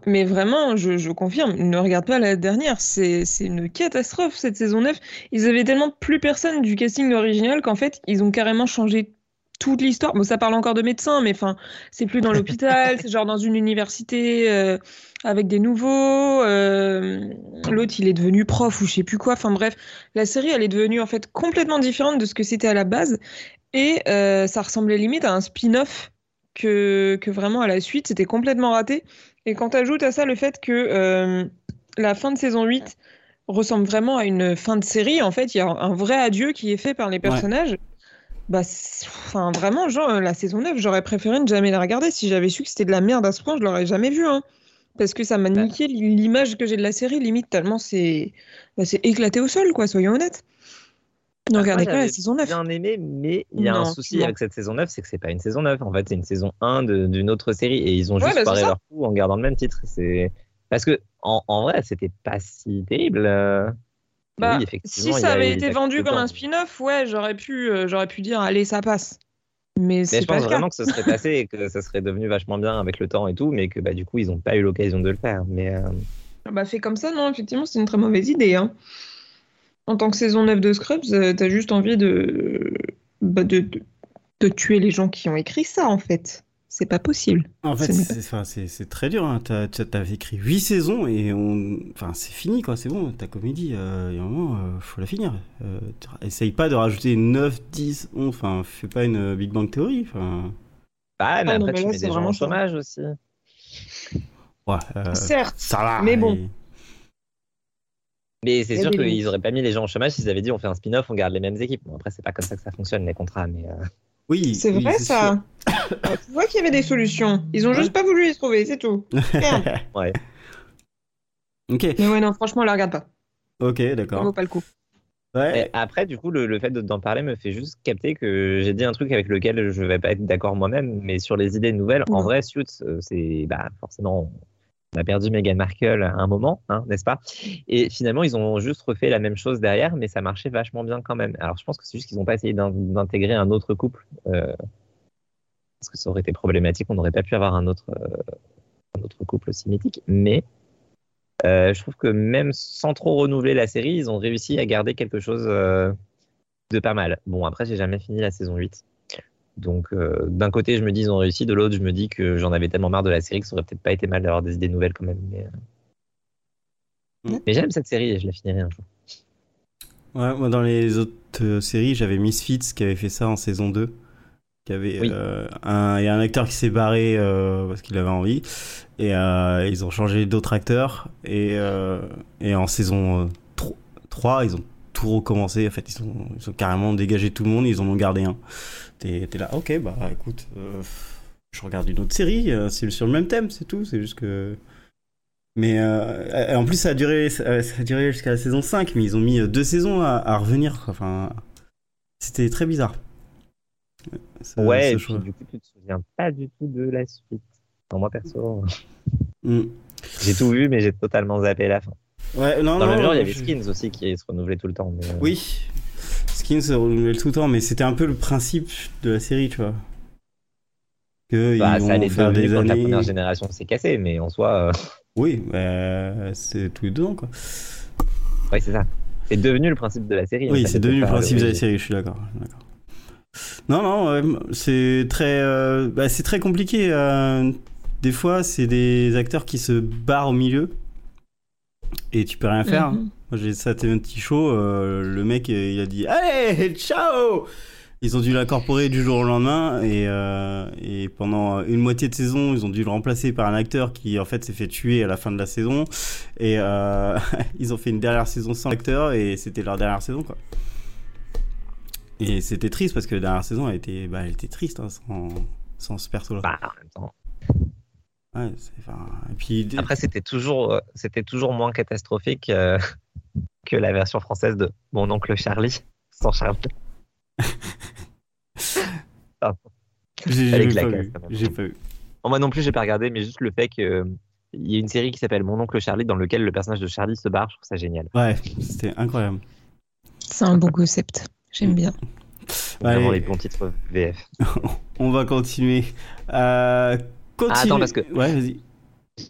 Speaker 2: mais vraiment, je, je confirme, ne regarde pas la dernière, c'est c'est une catastrophe cette saison 9. Ils avaient tellement plus personne du casting original qu'en fait ils ont carrément changé toute l'histoire. Bon, ça parle encore de médecins, mais enfin, c'est plus dans l'hôpital, c'est genre dans une université euh, avec des nouveaux. euh, L'autre, il est devenu prof ou je sais plus quoi. Enfin bref, la série, elle est devenue en fait complètement différente de ce que c'était à la base. Et euh, ça ressemblait limite à un spin-off que, que vraiment à la suite, c'était complètement raté. Et quand tu ajoutes à ça le fait que la fin de saison 8 ressemble vraiment à une fin de série, en fait, il y a un vrai adieu qui est fait par les personnages. Bah, enfin, vraiment, genre, euh, la saison 9, j'aurais préféré ne jamais la regarder. Si j'avais su que c'était de la merde à ce point, je l'aurais jamais vue. Hein. Parce que ça m'a
Speaker 3: Bah.
Speaker 2: niqué l'image que j'ai de la série, limite, tellement c'est bah, c'est éclaté au sol, quoi, soyons honnêtes. Ne
Speaker 3: Bah,
Speaker 2: regardez pas la saison 9.
Speaker 3: bien aimé, mais il y a un souci
Speaker 2: non.
Speaker 3: avec cette saison 9, c'est que c'est pas une saison 9. En fait, c'est une saison 1 de- d'une autre série et ils ont
Speaker 2: Ouais,
Speaker 3: juste
Speaker 2: bah, c'est
Speaker 3: foiré
Speaker 2: ça.
Speaker 3: leur coup en gardant le même titre. Parce que en, en vrai, c'était pas si terrible.
Speaker 2: Bah,
Speaker 3: oui,
Speaker 2: si ça avait été vendu comme un spin-off, ouais, j'aurais pu, euh, j'aurais pu dire, allez, ça passe. Mais
Speaker 3: je
Speaker 2: pas
Speaker 3: pense
Speaker 2: le cas.
Speaker 3: vraiment que ce serait passé et que ça serait devenu vachement bien avec le temps et tout, mais que bah, du coup, ils n'ont pas eu l'occasion de le faire. Mais euh,
Speaker 2: Bah, fait comme ça, non, effectivement, c'est une très mauvaise idée. Hein. En tant que saison 9 de Scrubs, euh, t'as juste envie de... Bah, de, de, de tuer les gens qui ont écrit ça, en fait. C'est pas possible.
Speaker 1: En fait, c'est enfin, c'est- c'est très dur. Hein. T'avais écrit 8 saisons et on... enfin, c'est fini quoi, c'est bon. Ta comédie, euh, il y a un moment, euh, faut la finir. Euh, essaye pas de rajouter 9, 10, 11. Enfin, fais pas une euh, Big Bang Theory. Enfin,
Speaker 3: bah, mais
Speaker 2: Ah, non,
Speaker 3: après,
Speaker 2: mais
Speaker 3: tu
Speaker 2: là,
Speaker 3: mets
Speaker 2: c'est
Speaker 3: des gens
Speaker 2: vraiment
Speaker 3: chômage aussi.
Speaker 1: ouais, euh,
Speaker 2: Certes,
Speaker 1: ça va.
Speaker 2: mais bon.
Speaker 1: et-
Speaker 3: Mais c'est sûr qu'ils auraient pas mis les gens au chômage s'ils avaient dit on fait un spin-off, on garde les mêmes équipes. Bon, après, c'est pas comme ça que ça fonctionne, les contrats, mais.
Speaker 1: Oui,
Speaker 2: c'est
Speaker 1: oui,
Speaker 2: vrai ça. Euh, tu vois qu'il y avait des solutions. Ils ont
Speaker 1: Ouais.
Speaker 2: juste pas voulu les trouver, c'est tout.
Speaker 3: Ouais.
Speaker 1: ok,
Speaker 2: Mais ouais, non, franchement, la regarde pas.
Speaker 1: ok,
Speaker 2: Ça
Speaker 1: d'accord.
Speaker 2: vaut pas le coup.
Speaker 1: Ouais.
Speaker 3: Mais après, du coup, le, le fait de- d'en parler me fait juste capter que j'ai dit un truc avec lequel je vais pas être d'accord moi-même, mais sur les idées nouvelles, en vrai, Suits, euh, c'est bah, forcément, on a perdu Meghan Markle à un moment, hein, n'est-ce pas? Et finalement, ils ont juste refait la même chose derrière, mais ça marchait vachement bien quand même. Alors, je pense que c'est juste qu'ils n'ont pas essayé d'in- d'intégrer un autre couple, euh, parce que ça aurait été problématique, on n'aurait pas pu avoir un autre, euh, couple aussi mythique, mais. euh, je trouve que même sans trop renouveler la série, ils ont réussi à garder quelque chose de pas mal. Bon, après, j'ai jamais fini la saison 8. Donc, euh, d'un côté, je me dis ils ont réussi, de l'autre, je me dis que j'en avais tellement marre de la série que ça aurait peut-être pas été mal d'avoir des idées nouvelles quand même. Mais, euh,
Speaker 1: Mm.
Speaker 3: mais j'aime cette série et je la finirai un jour.
Speaker 1: Ouais, moi dans les autres euh, séries, j'avais Misfits qui avait fait ça en saison 2. Qui avait,
Speaker 3: Oui.
Speaker 1: euh, un, il y a un acteur qui s'est barré euh, parce qu'il avait envie. Et euh, ils ont changé d'autres acteurs. Et, et en saison euh, 3, ils ont tout recommencé. En fait, ils ont, ils ont carrément dégagé tout le monde. Ils en ont gardé un. T'es là, ok, bah écoute, euh, je regarde une autre série. euh, C'est sur le même thème, c'est tout. C'est juste que. Mais euh, en plus, ça a duré, ça, a duré jusqu'à la saison 5, mais ils ont mis deux saisons à, à revenir. Enfin, C'était très bizarre.
Speaker 3: Ouais, ce et puis, du coup, tu te souviens pas du tout de la suite. Dans moi, perso, mm. j'ai tout vu, mais j'ai totalement zappé la fin.
Speaker 1: Ouais, non,
Speaker 3: Dans
Speaker 1: non,
Speaker 3: le même genre, il y avait Skins aussi qui se renouvelait tout le temps. Mais... euh,
Speaker 1: Oui, Skins se renouvelait tout le temps, mais c'était un peu le principe de la série, tu vois. Que
Speaker 3: Bah,
Speaker 1: ils
Speaker 3: ça allait
Speaker 1: faire des
Speaker 3: quand la
Speaker 1: années.
Speaker 3: première génération s'est cassée, mais en soi, euh,
Speaker 1: Oui, bah, c'est tous les deux ans, quoi.
Speaker 3: ouais, c'est ça. C'est devenu le principe de la série.
Speaker 1: Oui, c'est devenu le principe de la série, je suis d'accord. d'accord. Non, non, ouais, c'est très, euh, bah, c'est très compliqué. euh, des fois, c'est des acteurs qui se barrent au milieu et tu peux rien faire.
Speaker 2: Mhm.
Speaker 1: Moi, j'ai ça, un petit show. euh, le mec, euh, il a dit Allez, ciao Ils ont dû l'incorporer du jour au lendemain et, euh, et pendant une moitié de saison, ils ont dû le remplacer par un acteur qui en fait s'est fait tuer à la fin de la saison et euh, ils ont fait une dernière saison sans acteur et c'était leur dernière saison quoi. Et c'était triste parce que la dernière saison elle était, bah, elle était triste hein, sans, sans ce perso là.
Speaker 3: Bah, en même temps.
Speaker 1: Ouais, c'est- enfin, et puis
Speaker 3: Après, c'était toujours, euh, c'était toujours moins catastrophique euh, que la version française de Mon oncle Charlie, sans Charlie.
Speaker 1: j'ai pas pas.
Speaker 3: Bon, moi non plus, j'ai pas regardé, mais juste le fait que euh, il y a une série qui s'appelle Mon oncle Charlie, dans lequel le personnage de Charlie se barre, je trouve ça génial.
Speaker 1: Ouais, c'était incroyable.
Speaker 2: C'est un bon concept. J'aime bien.
Speaker 3: Vraiment les bons titres VF.
Speaker 1: On va continuer. Euh, continue.
Speaker 3: Ah, attends, parce que-
Speaker 1: Ouais, vas-y.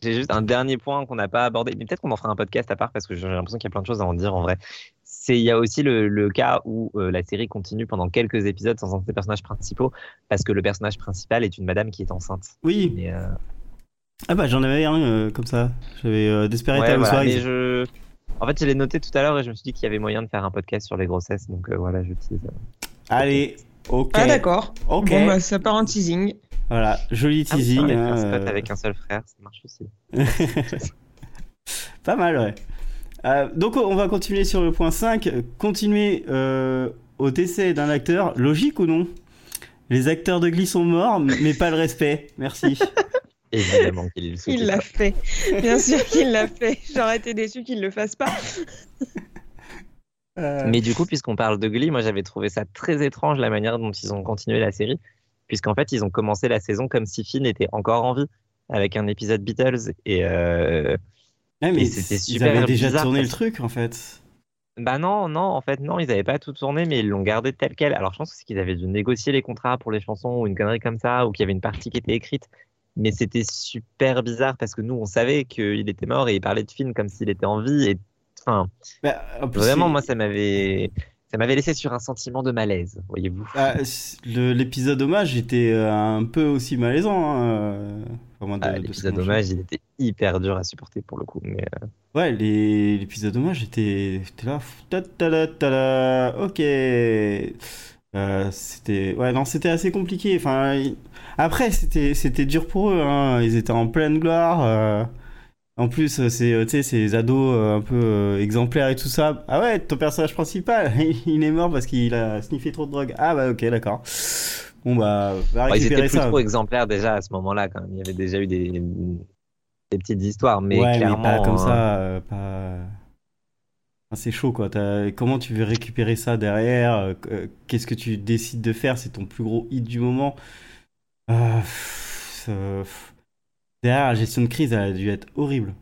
Speaker 3: J'ai juste un dernier point qu'on n'a pas abordé, mais peut-être qu'on en fera un podcast à part parce que j'ai l'impression qu'il y a plein de choses à en dire en vrai. C'est il y a aussi le, le cas où euh, la série continue pendant quelques épisodes sans un de ses personnages principaux parce que le personnage principal est une madame qui est enceinte.
Speaker 1: Oui.
Speaker 3: Mais, euh,
Speaker 1: Ah bah j'en avais un euh, comme ça. J'avais euh, Desperate
Speaker 3: ouais, voilà, mais je... En fait, je l'ai noté tout à l'heure et je me suis dit qu'il y avait moyen de faire un podcast sur les grossesses, donc euh, voilà, j'utilise.
Speaker 1: Allez, ok.
Speaker 2: Ah d'accord.
Speaker 1: Ok.
Speaker 2: Bon, bah, ça part en teasing.
Speaker 1: Voilà, joli
Speaker 3: Ah oui,
Speaker 1: teasing. hein, euh,
Speaker 3: avec un seul frère, ça marche aussi.
Speaker 1: Pas mal, ouais. Euh, donc on va continuer sur le point 5. Continuer euh, au décès d'un acteur, logique ou non? Les acteurs de Glee sont morts, mais pas le respect. Merci.
Speaker 3: Évidemment qu'il
Speaker 2: Il l'a fait. Bien sûr qu'il l'a fait. J'aurais été déçu qu'il le fasse pas.
Speaker 1: Euh,
Speaker 3: Mais du coup, puisqu'on parle de Glee, moi j'avais trouvé ça très étrange la manière dont ils ont continué la série, puisqu'en fait ils ont commencé la saison comme si Finn était encore en vie, avec un épisode Beatles. Et euh,
Speaker 1: ouais, mais
Speaker 3: et c'était
Speaker 1: ils
Speaker 3: super
Speaker 1: avaient déjà
Speaker 3: bizarre
Speaker 1: tourné le truc en fait.
Speaker 3: bah non, non, en fait non, ils n'avaient pas tout tourné, mais ils l'ont gardé tel quel. Alors je pense que c'est qu'ils avaient dû négocier les contrats pour les chansons ou une connerie comme ça, ou qu'il y avait une partie qui était écrite. Mais c'était super bizarre parce que nous on savait qu'il était mort et il parlait de Finn comme s'il était en vie. Et enfin,
Speaker 1: Bah,
Speaker 3: vraiment, moi ça m'avait. Ça m'avait laissé sur un sentiment de malaise, voyez-vous.
Speaker 1: Ah, L'épisode hommage était euh, un peu aussi malaisant. hein, euh,
Speaker 3: Ah, L'épisode hommage, il était hyper dur à supporter pour le coup. Mais euh,
Speaker 1: Ouais, l'épisode hommage était, était là. ta ta ta Ok. Euh, c'était ouais non c'était assez compliqué. Enfin après c'était c'était dur pour eux. Hein. Ils étaient en pleine gloire. euh. En plus euh, c'est euh, tu sais ces ados euh, un peu exemplaires et tout ça. Ah ouais ton personnage principal il est mort parce qu'il a sniffé trop de drogue. Ah bah ok d'accord. Bon bah va
Speaker 3: ouais, ils étaient plus
Speaker 1: ça.
Speaker 3: trop exemplaires déjà à ce moment-là. Quand même. Il y avait déjà eu des, des petites histoires, mais
Speaker 1: ouais,
Speaker 3: clairement.
Speaker 1: mais pas comme
Speaker 3: euh,
Speaker 1: ça, euh, pas. Enfin, c'est chaud quoi. T'as- Comment tu veux récupérer ça derrière Qu'est-ce que tu décides de faire? C'est ton plus gros hit du moment. Euh, pff. Derrière, la gestion de crise, elle a dû être horrible.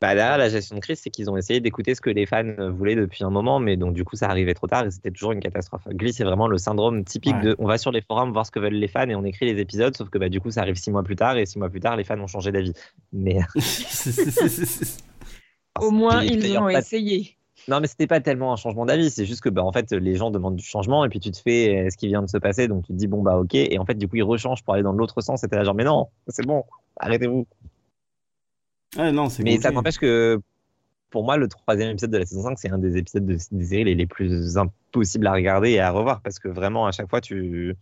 Speaker 3: Bah là, la gestion de crise, c'est qu'ils ont essayé d'écouter ce que les fans euh, voulaient depuis un moment, mais donc du coup, ça arrivait trop tard et c'était toujours une catastrophe. Glee, c'est vraiment le syndrome typique
Speaker 1: Ouais.
Speaker 3: de on va sur les forums voir ce que veulent les fans et on écrit les épisodes, sauf que bah, du coup, ça arrive six mois plus tard et six mois plus tard, les fans ont changé d'avis. Mais
Speaker 1: c'est-
Speaker 2: Au moins, ils ont
Speaker 3: pas-
Speaker 2: essayé.
Speaker 3: Non, mais c'était pas tellement un changement d'avis, c'est juste que bah, en fait, les gens demandent du changement et puis tu te fais euh, ce qui vient de se passer, donc tu te dis bon bah ok, et en fait, du coup, ils rechangent pour aller dans l'autre sens, et t'es là genre mais non, c'est bon, arrêtez-vous.
Speaker 1: Ouais, non, c'est
Speaker 3: Mais ça n'empêche que pour moi, le troisième épisode de la saison 5, c'est un des épisodes de, des séries les, les plus impossibles à regarder et à revoir parce que vraiment, à chaque fois, tu,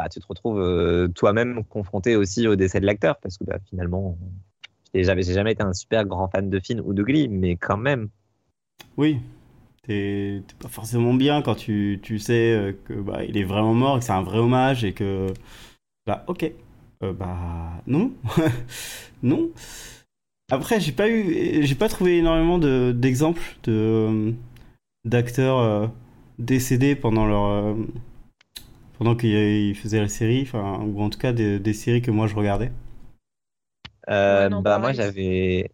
Speaker 3: bah, tu te retrouves euh, toi-même confronté aussi au décès de l'acteur parce que bah, finalement, j'ai jamais été un super grand fan de Finn ou de Glee, mais quand même.
Speaker 1: Oui. T'es pas forcément bien quand tu, tu sais euh, que bah, il est vraiment mort, que c'est un vrai hommage et que bah ok. Euh, bah non. non. Après, j'ai pas eu j'ai pas trouvé énormément de d'exemples de euh, d'acteurs euh, décédés pendant leur pendant qu'ils faisaient la série, enfin ou en tout cas des, des séries que moi je regardais.
Speaker 3: Euh, bah moi j'avais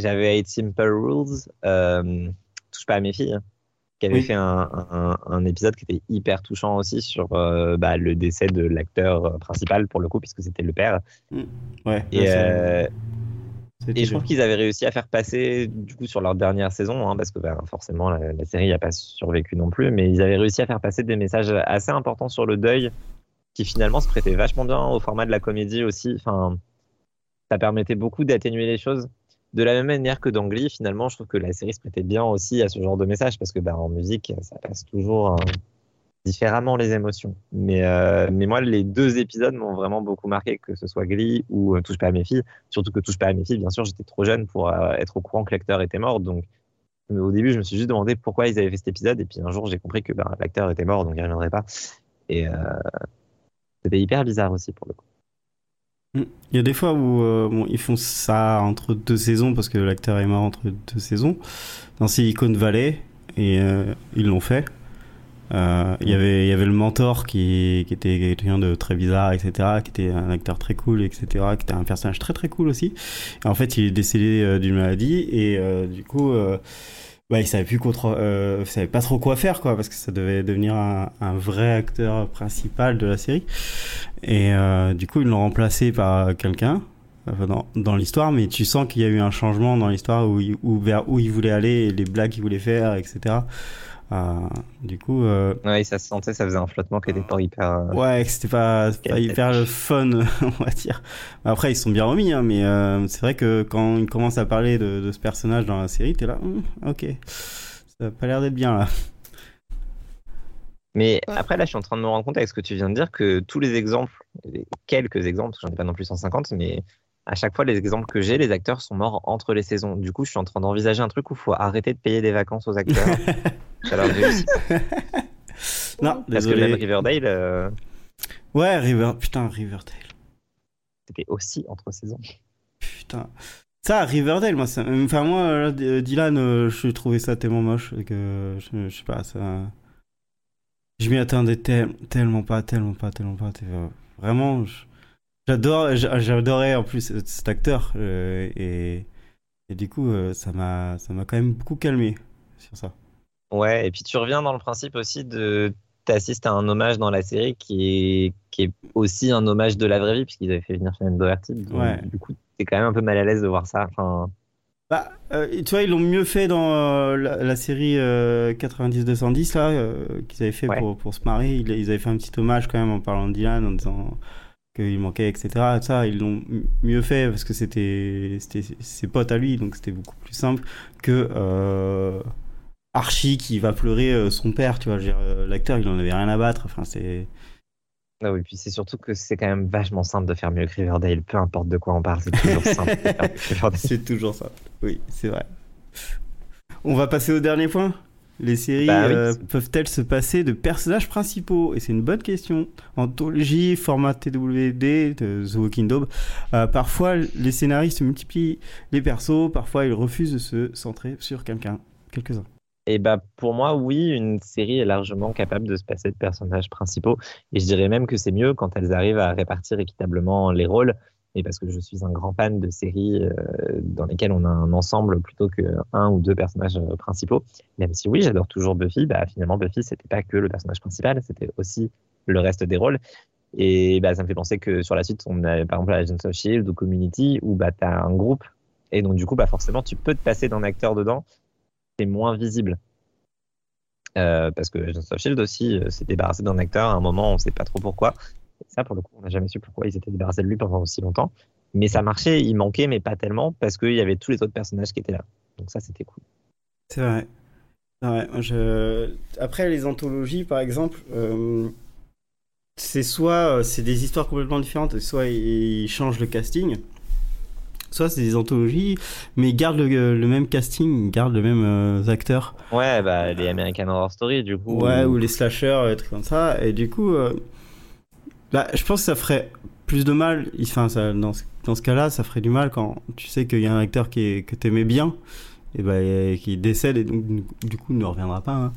Speaker 3: j'avais Eight Simple Rules, euh, touche pas à mes filles, hein, qui avait fait un, un, un, épisode qui était hyper touchant aussi sur euh, bah, le décès de l'acteur principal pour le coup puisque c'était le père.
Speaker 1: Mm. Ouais.
Speaker 3: Et, euh, et je trouve qu'ils avaient réussi à faire passer du coup sur leur dernière saison, hein, parce que bah, forcément la, la série n'a pas survécu non plus, mais ils avaient réussi à faire passer des messages assez importants sur le deuil qui finalement se prêtaient vachement bien au format de la comédie aussi. Enfin, ça permettait beaucoup d'atténuer les choses. De la même manière que dans Glee, finalement, je trouve que la série se prêtait bien aussi à ce genre de message parce que bah, en musique, ça passe toujours hein, différemment les émotions. Mais, euh, mais moi, les deux épisodes m'ont vraiment beaucoup marqué, que ce soit Glee ou euh, Touche pas à mes filles. Surtout que Touche pas à mes filles, bien sûr, j'étais trop jeune pour euh, être au courant que l'acteur était mort. Donc, au début, je me suis juste demandé pourquoi ils avaient fait cet épisode. Et puis un jour, j'ai compris que bah, l'acteur était mort, donc il ne reviendrait pas. Et c'était hyper bizarre aussi pour le coup.
Speaker 1: Il y a des fois où euh, bon, ils font ça entre deux saisons parce que l'acteur est mort entre deux saisons. Dans Silicon Valley, et euh, ils l'ont fait. Euh, il y avait il y avait le mentor qui, qui était quelqu'un de très bizarre etc qui était un acteur très cool etc qui était un personnage très très cool aussi et en fait il est décédé d'une maladie et du coup bah, il savait plus euh, savait pas trop quoi faire quoi parce que ça devait devenir un, un vrai acteur principal de la série. Et euh, du coup ils l'ont remplacé par quelqu'un dans, dans l'histoire mais tu sens qu'il y a eu un changement dans l'histoire où, où vers où il voulait aller les blagues qu'il voulait faire etc du coup. Euh...
Speaker 3: Ouais, ça se sentait, ça faisait un flottement qui était pas hyper. Euh,
Speaker 1: ouais, c'était pas, pas hyper le fun, on va dire. Après, ils sont bien remis, hein, mais euh, c'est vrai que quand ils commencent à parler de, de ce personnage dans la série, t'es là, hum, ok, ça a pas l'air d'être bien là.
Speaker 3: Mais après, là, je suis en train de me rendre compte avec ce que tu viens de dire que tous les exemples, quelques exemples, j'en ai pas non plus 150, mais à chaque fois, les exemples que j'ai, les acteurs sont morts entre les saisons. Du coup, je suis en train d'envisager un truc où il faut arrêter de payer des vacances aux acteurs.
Speaker 1: non,
Speaker 3: Parce que même Riverdale. Euh,
Speaker 1: ouais, River... putain, Riverdale.
Speaker 3: C'était aussi entre saisons.
Speaker 1: Putain. Ça, Riverdale, moi, ça... enfin, moi, Dylan, euh, je trouvais ça tellement moche que je, je sais pas, ça. Je m'y attendais tellement pas, tellement pas, tellement pas. Vraiment, je... J'adore, j'adorais en plus cet acteur euh, et, et, du coup euh, ça m'a, ça m'a quand même beaucoup calmé sur ça.
Speaker 3: Ouais, et puis tu reviens dans le principe aussi de t'assistes à un hommage dans la série qui est, qui est aussi un hommage de la vraie vie puisqu'ils avaient fait venir Shannon Doherty.
Speaker 1: Ouais.
Speaker 3: Du coup, t'es quand même un peu mal à l'aise de voir ça. Enfin.
Speaker 1: Bah, euh, tu vois, ils l'ont mieux fait dans euh, la, la, série euh, 90-210 là qu'ils avaient fait
Speaker 3: Ouais.
Speaker 1: pour, pour se marier. Ils, ils avaient fait un petit hommage quand même en parlant de Dylan en disant qu'il manquait, etc. Ça, ils l'ont mieux fait parce que c'était ses potes à lui, donc c'était beaucoup plus simple que euh, Archie qui va pleurer euh, son père, tu vois. euh, L'acteur, il en avait rien à battre. Enfin, c'est.
Speaker 3: Ah oui, puis c'est surtout que c'est quand même vachement simple de faire mieux que Riverdale, peu importe de quoi on parle, c'est toujours simple.
Speaker 1: C'est toujours ça. Oui, c'est vrai. On va passer au dernier point? Les séries
Speaker 3: Bah oui.
Speaker 1: euh, peuvent-elles se passer de personnages principaux? Et c'est une bonne question. Anthologie, format TWD, de The Walking Dead. Euh, parfois, les scénaristes multiplient les persos. Parfois, ils refusent de se centrer sur quelqu'un. Quelques-uns.
Speaker 3: Et bah pour moi, oui, une série est largement capable de se passer de personnages principaux. Et je dirais même que c'est mieux quand elles arrivent à répartir équitablement les rôles. Et parce que je suis un grand fan de séries euh, dans lesquelles on a un ensemble plutôt qu'un ou deux personnages euh, principaux. Même si oui, j'adore toujours Buffy, bah finalement Buffy, c'était pas que le personnage principal, c'était aussi le reste des rôles. Et bah, ça me fait penser que sur la suite, on a par exemple Agents of Shield ou Community, où bah, tu as un groupe. Et donc, du coup, bah, forcément, tu peux te passer d'un acteur dedans. C'est moins visible. Euh, parce que Agents of Shield aussi s'est débarrassé d'un acteur à un moment, on sait pas trop pourquoi. Et ça, pour le coup, on n'a jamais su pourquoi ils étaient débarrassés de lui pendant aussi longtemps. Mais ça marchait, il manquait, mais pas tellement, parce qu'il y avait tous les autres personnages qui étaient là. Donc ça, c'était cool.
Speaker 1: C'est vrai. Je... Après, les anthologies, par exemple, euh, c'est soit euh, c'est des histoires complètement différentes, soit ils changent le casting, soit c'est des anthologies, mais ils gardent le, le même casting, ils gardent le même euh, acteur.
Speaker 3: Ouais, bah, les American Horror Story, du coup.
Speaker 1: Ouais, ou les slashers, des trucs comme ça. Et du coup, euh, bah, je pense que ça ferait plus de mal. Enfin, ça, dans ce, dans ce cas-là, ça ferait du mal quand tu sais qu'il y a un acteur qui est, que t'aimais bien et ben qui décède et donc du coup ne reviendra pas. Hein.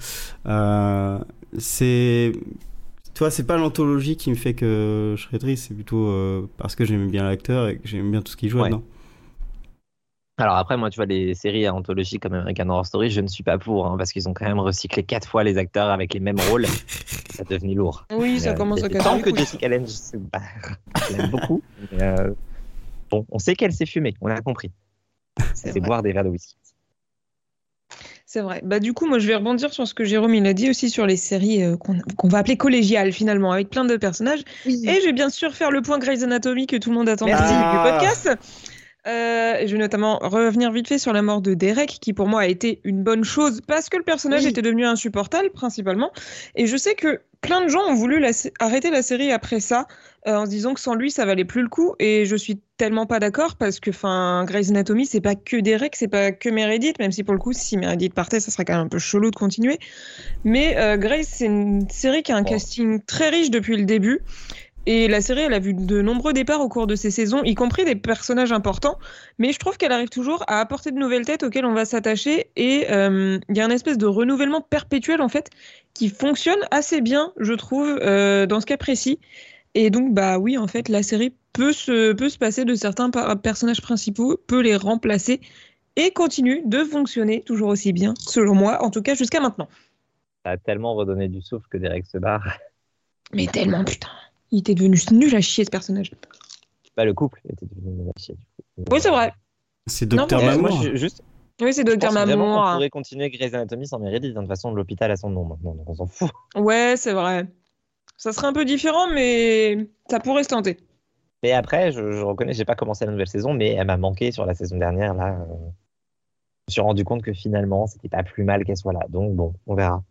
Speaker 1: Euh, c'est toi, c'est pas l'anthologie qui me fait que je serais triste, c'est plutôt euh, parce que j'aime bien l'acteur et que j'aime bien tout ce qu'il joue
Speaker 3: Ouais. Alors après, moi, tu vois, les séries à anthologie comme American Horror Story, je ne suis pas pour, hein, parce qu'ils ont quand même recyclé quatre fois les acteurs avec les mêmes rôles. ça devenu lourd.
Speaker 2: Oui, ça
Speaker 3: Euh,
Speaker 2: commence à casser les
Speaker 3: que. Jessica Lange, bah, je l'aime beaucoup. mais, euh, bon, on sait qu'elle s'est fumée, on a compris.
Speaker 2: C'est
Speaker 3: boire des verres de whisky.
Speaker 2: C'est vrai. Bah, du coup, moi, je vais rebondir sur ce que Jérôme il a dit aussi sur les séries euh, qu'on va appeler collégiales finalement, avec plein de personnages. Et je vais bien sûr faire le point Grey's Anatomy que tout le monde attend
Speaker 3: Merci.
Speaker 2: du
Speaker 1: Ah.
Speaker 2: podcast. Euh, je vais notamment revenir vite fait sur la mort de Derek, qui pour moi a été une bonne chose parce que le personnage
Speaker 3: Oui.
Speaker 2: était devenu insupportable principalement. Et je sais que plein de gens ont voulu la arrêter la série après ça, euh, en se disant que sans lui ça valait plus le coup. Et je suis tellement pas d'accord parce que, enfin, Grey's Anatomy c'est pas que Derek, c'est pas que Meredith, même si pour le coup si Meredith partait, ça serait quand même un peu chelou de continuer. Mais euh, Grey's c'est une série qui a un casting très riche depuis le début. Et la série, elle a vu de nombreux départs au cours de ces saisons, y compris des personnages importants. Mais je trouve qu'elle arrive toujours à apporter de nouvelles têtes auxquelles on va s'attacher. Et euh, il y a un espèce de renouvellement perpétuel, en fait, qui fonctionne assez bien, je trouve, euh, dans ce cas précis. Et donc, bah oui, en fait, la série peut se, peut se passer de certains personnages principaux, peut les remplacer et continue de fonctionner toujours aussi bien, selon moi, en tout cas jusqu'à maintenant.
Speaker 3: Ça a tellement redonné du souffle que Derek se barre.
Speaker 2: Mais tellement, putain. Il était devenu nul à chier, ce personnage.
Speaker 3: Bah, le couple était devenu une chier, du coup.
Speaker 2: Oui, c'est vrai.
Speaker 1: C'est Docteur
Speaker 3: Euh, moi,
Speaker 1: Mamour.
Speaker 3: je- juste,
Speaker 2: Oui, c'est Docteur Mamour. hein.
Speaker 3: pourrait continuer Grey's Anatomy sans Meredith. hein. De toute façon, l'hôpital a son nom maintenant, donc on s'en fout.
Speaker 2: Ouais, c'est vrai. Ça serait un peu différent, mais ça pourrait se tenter.
Speaker 3: Mais après, je, je reconnais, j'ai pas commencé la nouvelle saison, mais elle m'a manqué sur la saison dernière. Là, euh, je me suis rendu compte que finalement, c'était pas plus mal qu'elle soit là. Donc bon, on verra.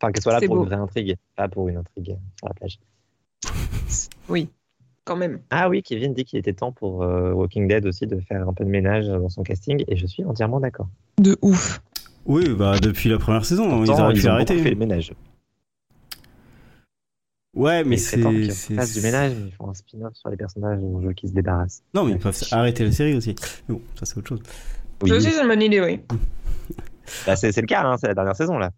Speaker 3: Enfin, qu'elle soit là pour
Speaker 2: beau.
Speaker 3: une vraie intrigue, pas pour une intrigue sur la plage.
Speaker 2: Oui, quand même.
Speaker 3: Ah oui, Kevin dit qu'il était temps pour euh, Walking Dead aussi de faire un peu de ménage dans son casting, et je suis entièrement d'accord.
Speaker 2: De ouf.
Speaker 1: Oui, bah depuis la première saison, ils
Speaker 3: Pourtant,
Speaker 1: auraient pu
Speaker 3: ont
Speaker 1: l'arrêter.
Speaker 3: fait le ménage.
Speaker 1: Ouais, mais
Speaker 3: c'est temps qu'ils
Speaker 1: c'est.
Speaker 3: fassent du ménage, mais ils font un spin-off sur les personnages dont je veux qu'ils se débarrassent.
Speaker 1: Non, mais ils peuvent arrêter la série aussi. Mais bon, ça c'est autre chose.
Speaker 3: Oui,
Speaker 2: Ça aussi, c'est une bonne idée, oui.
Speaker 3: bah, c'est le cas, hein, c'est la dernière saison là.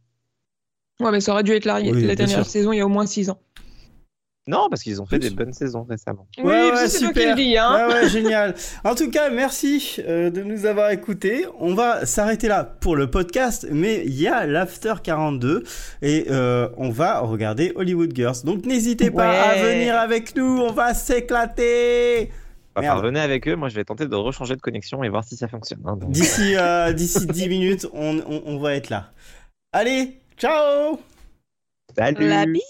Speaker 2: Ouais, mais ça aurait dû être la,
Speaker 1: Oui,
Speaker 2: la
Speaker 1: bien
Speaker 2: dernière
Speaker 1: sûr.
Speaker 2: saison il y a au moins 6 ans.
Speaker 3: Non, parce qu'ils ont fait des bonnes saisons récemment.
Speaker 2: Oui,
Speaker 1: Ouais, ouais,
Speaker 2: c'est toi qui
Speaker 1: super.
Speaker 2: le dis, hein.
Speaker 1: Ouais, ouais, génial. En tout cas, merci euh, de nous avoir écoutés. On va s'arrêter là pour le podcast, mais il y a l'After 42 et euh, on va regarder Hollywood Girls. Donc n'hésitez pas à venir avec nous, on va s'éclater.
Speaker 3: Enfin,
Speaker 1: Merde.
Speaker 3: venez avec eux, moi je vais tenter de rechanger de connexion et voir si ça fonctionne. hein.
Speaker 1: D'ici euh, d'ici 10 minutes, on, on, on va être là. Allez, ciao
Speaker 3: Salut
Speaker 2: La bise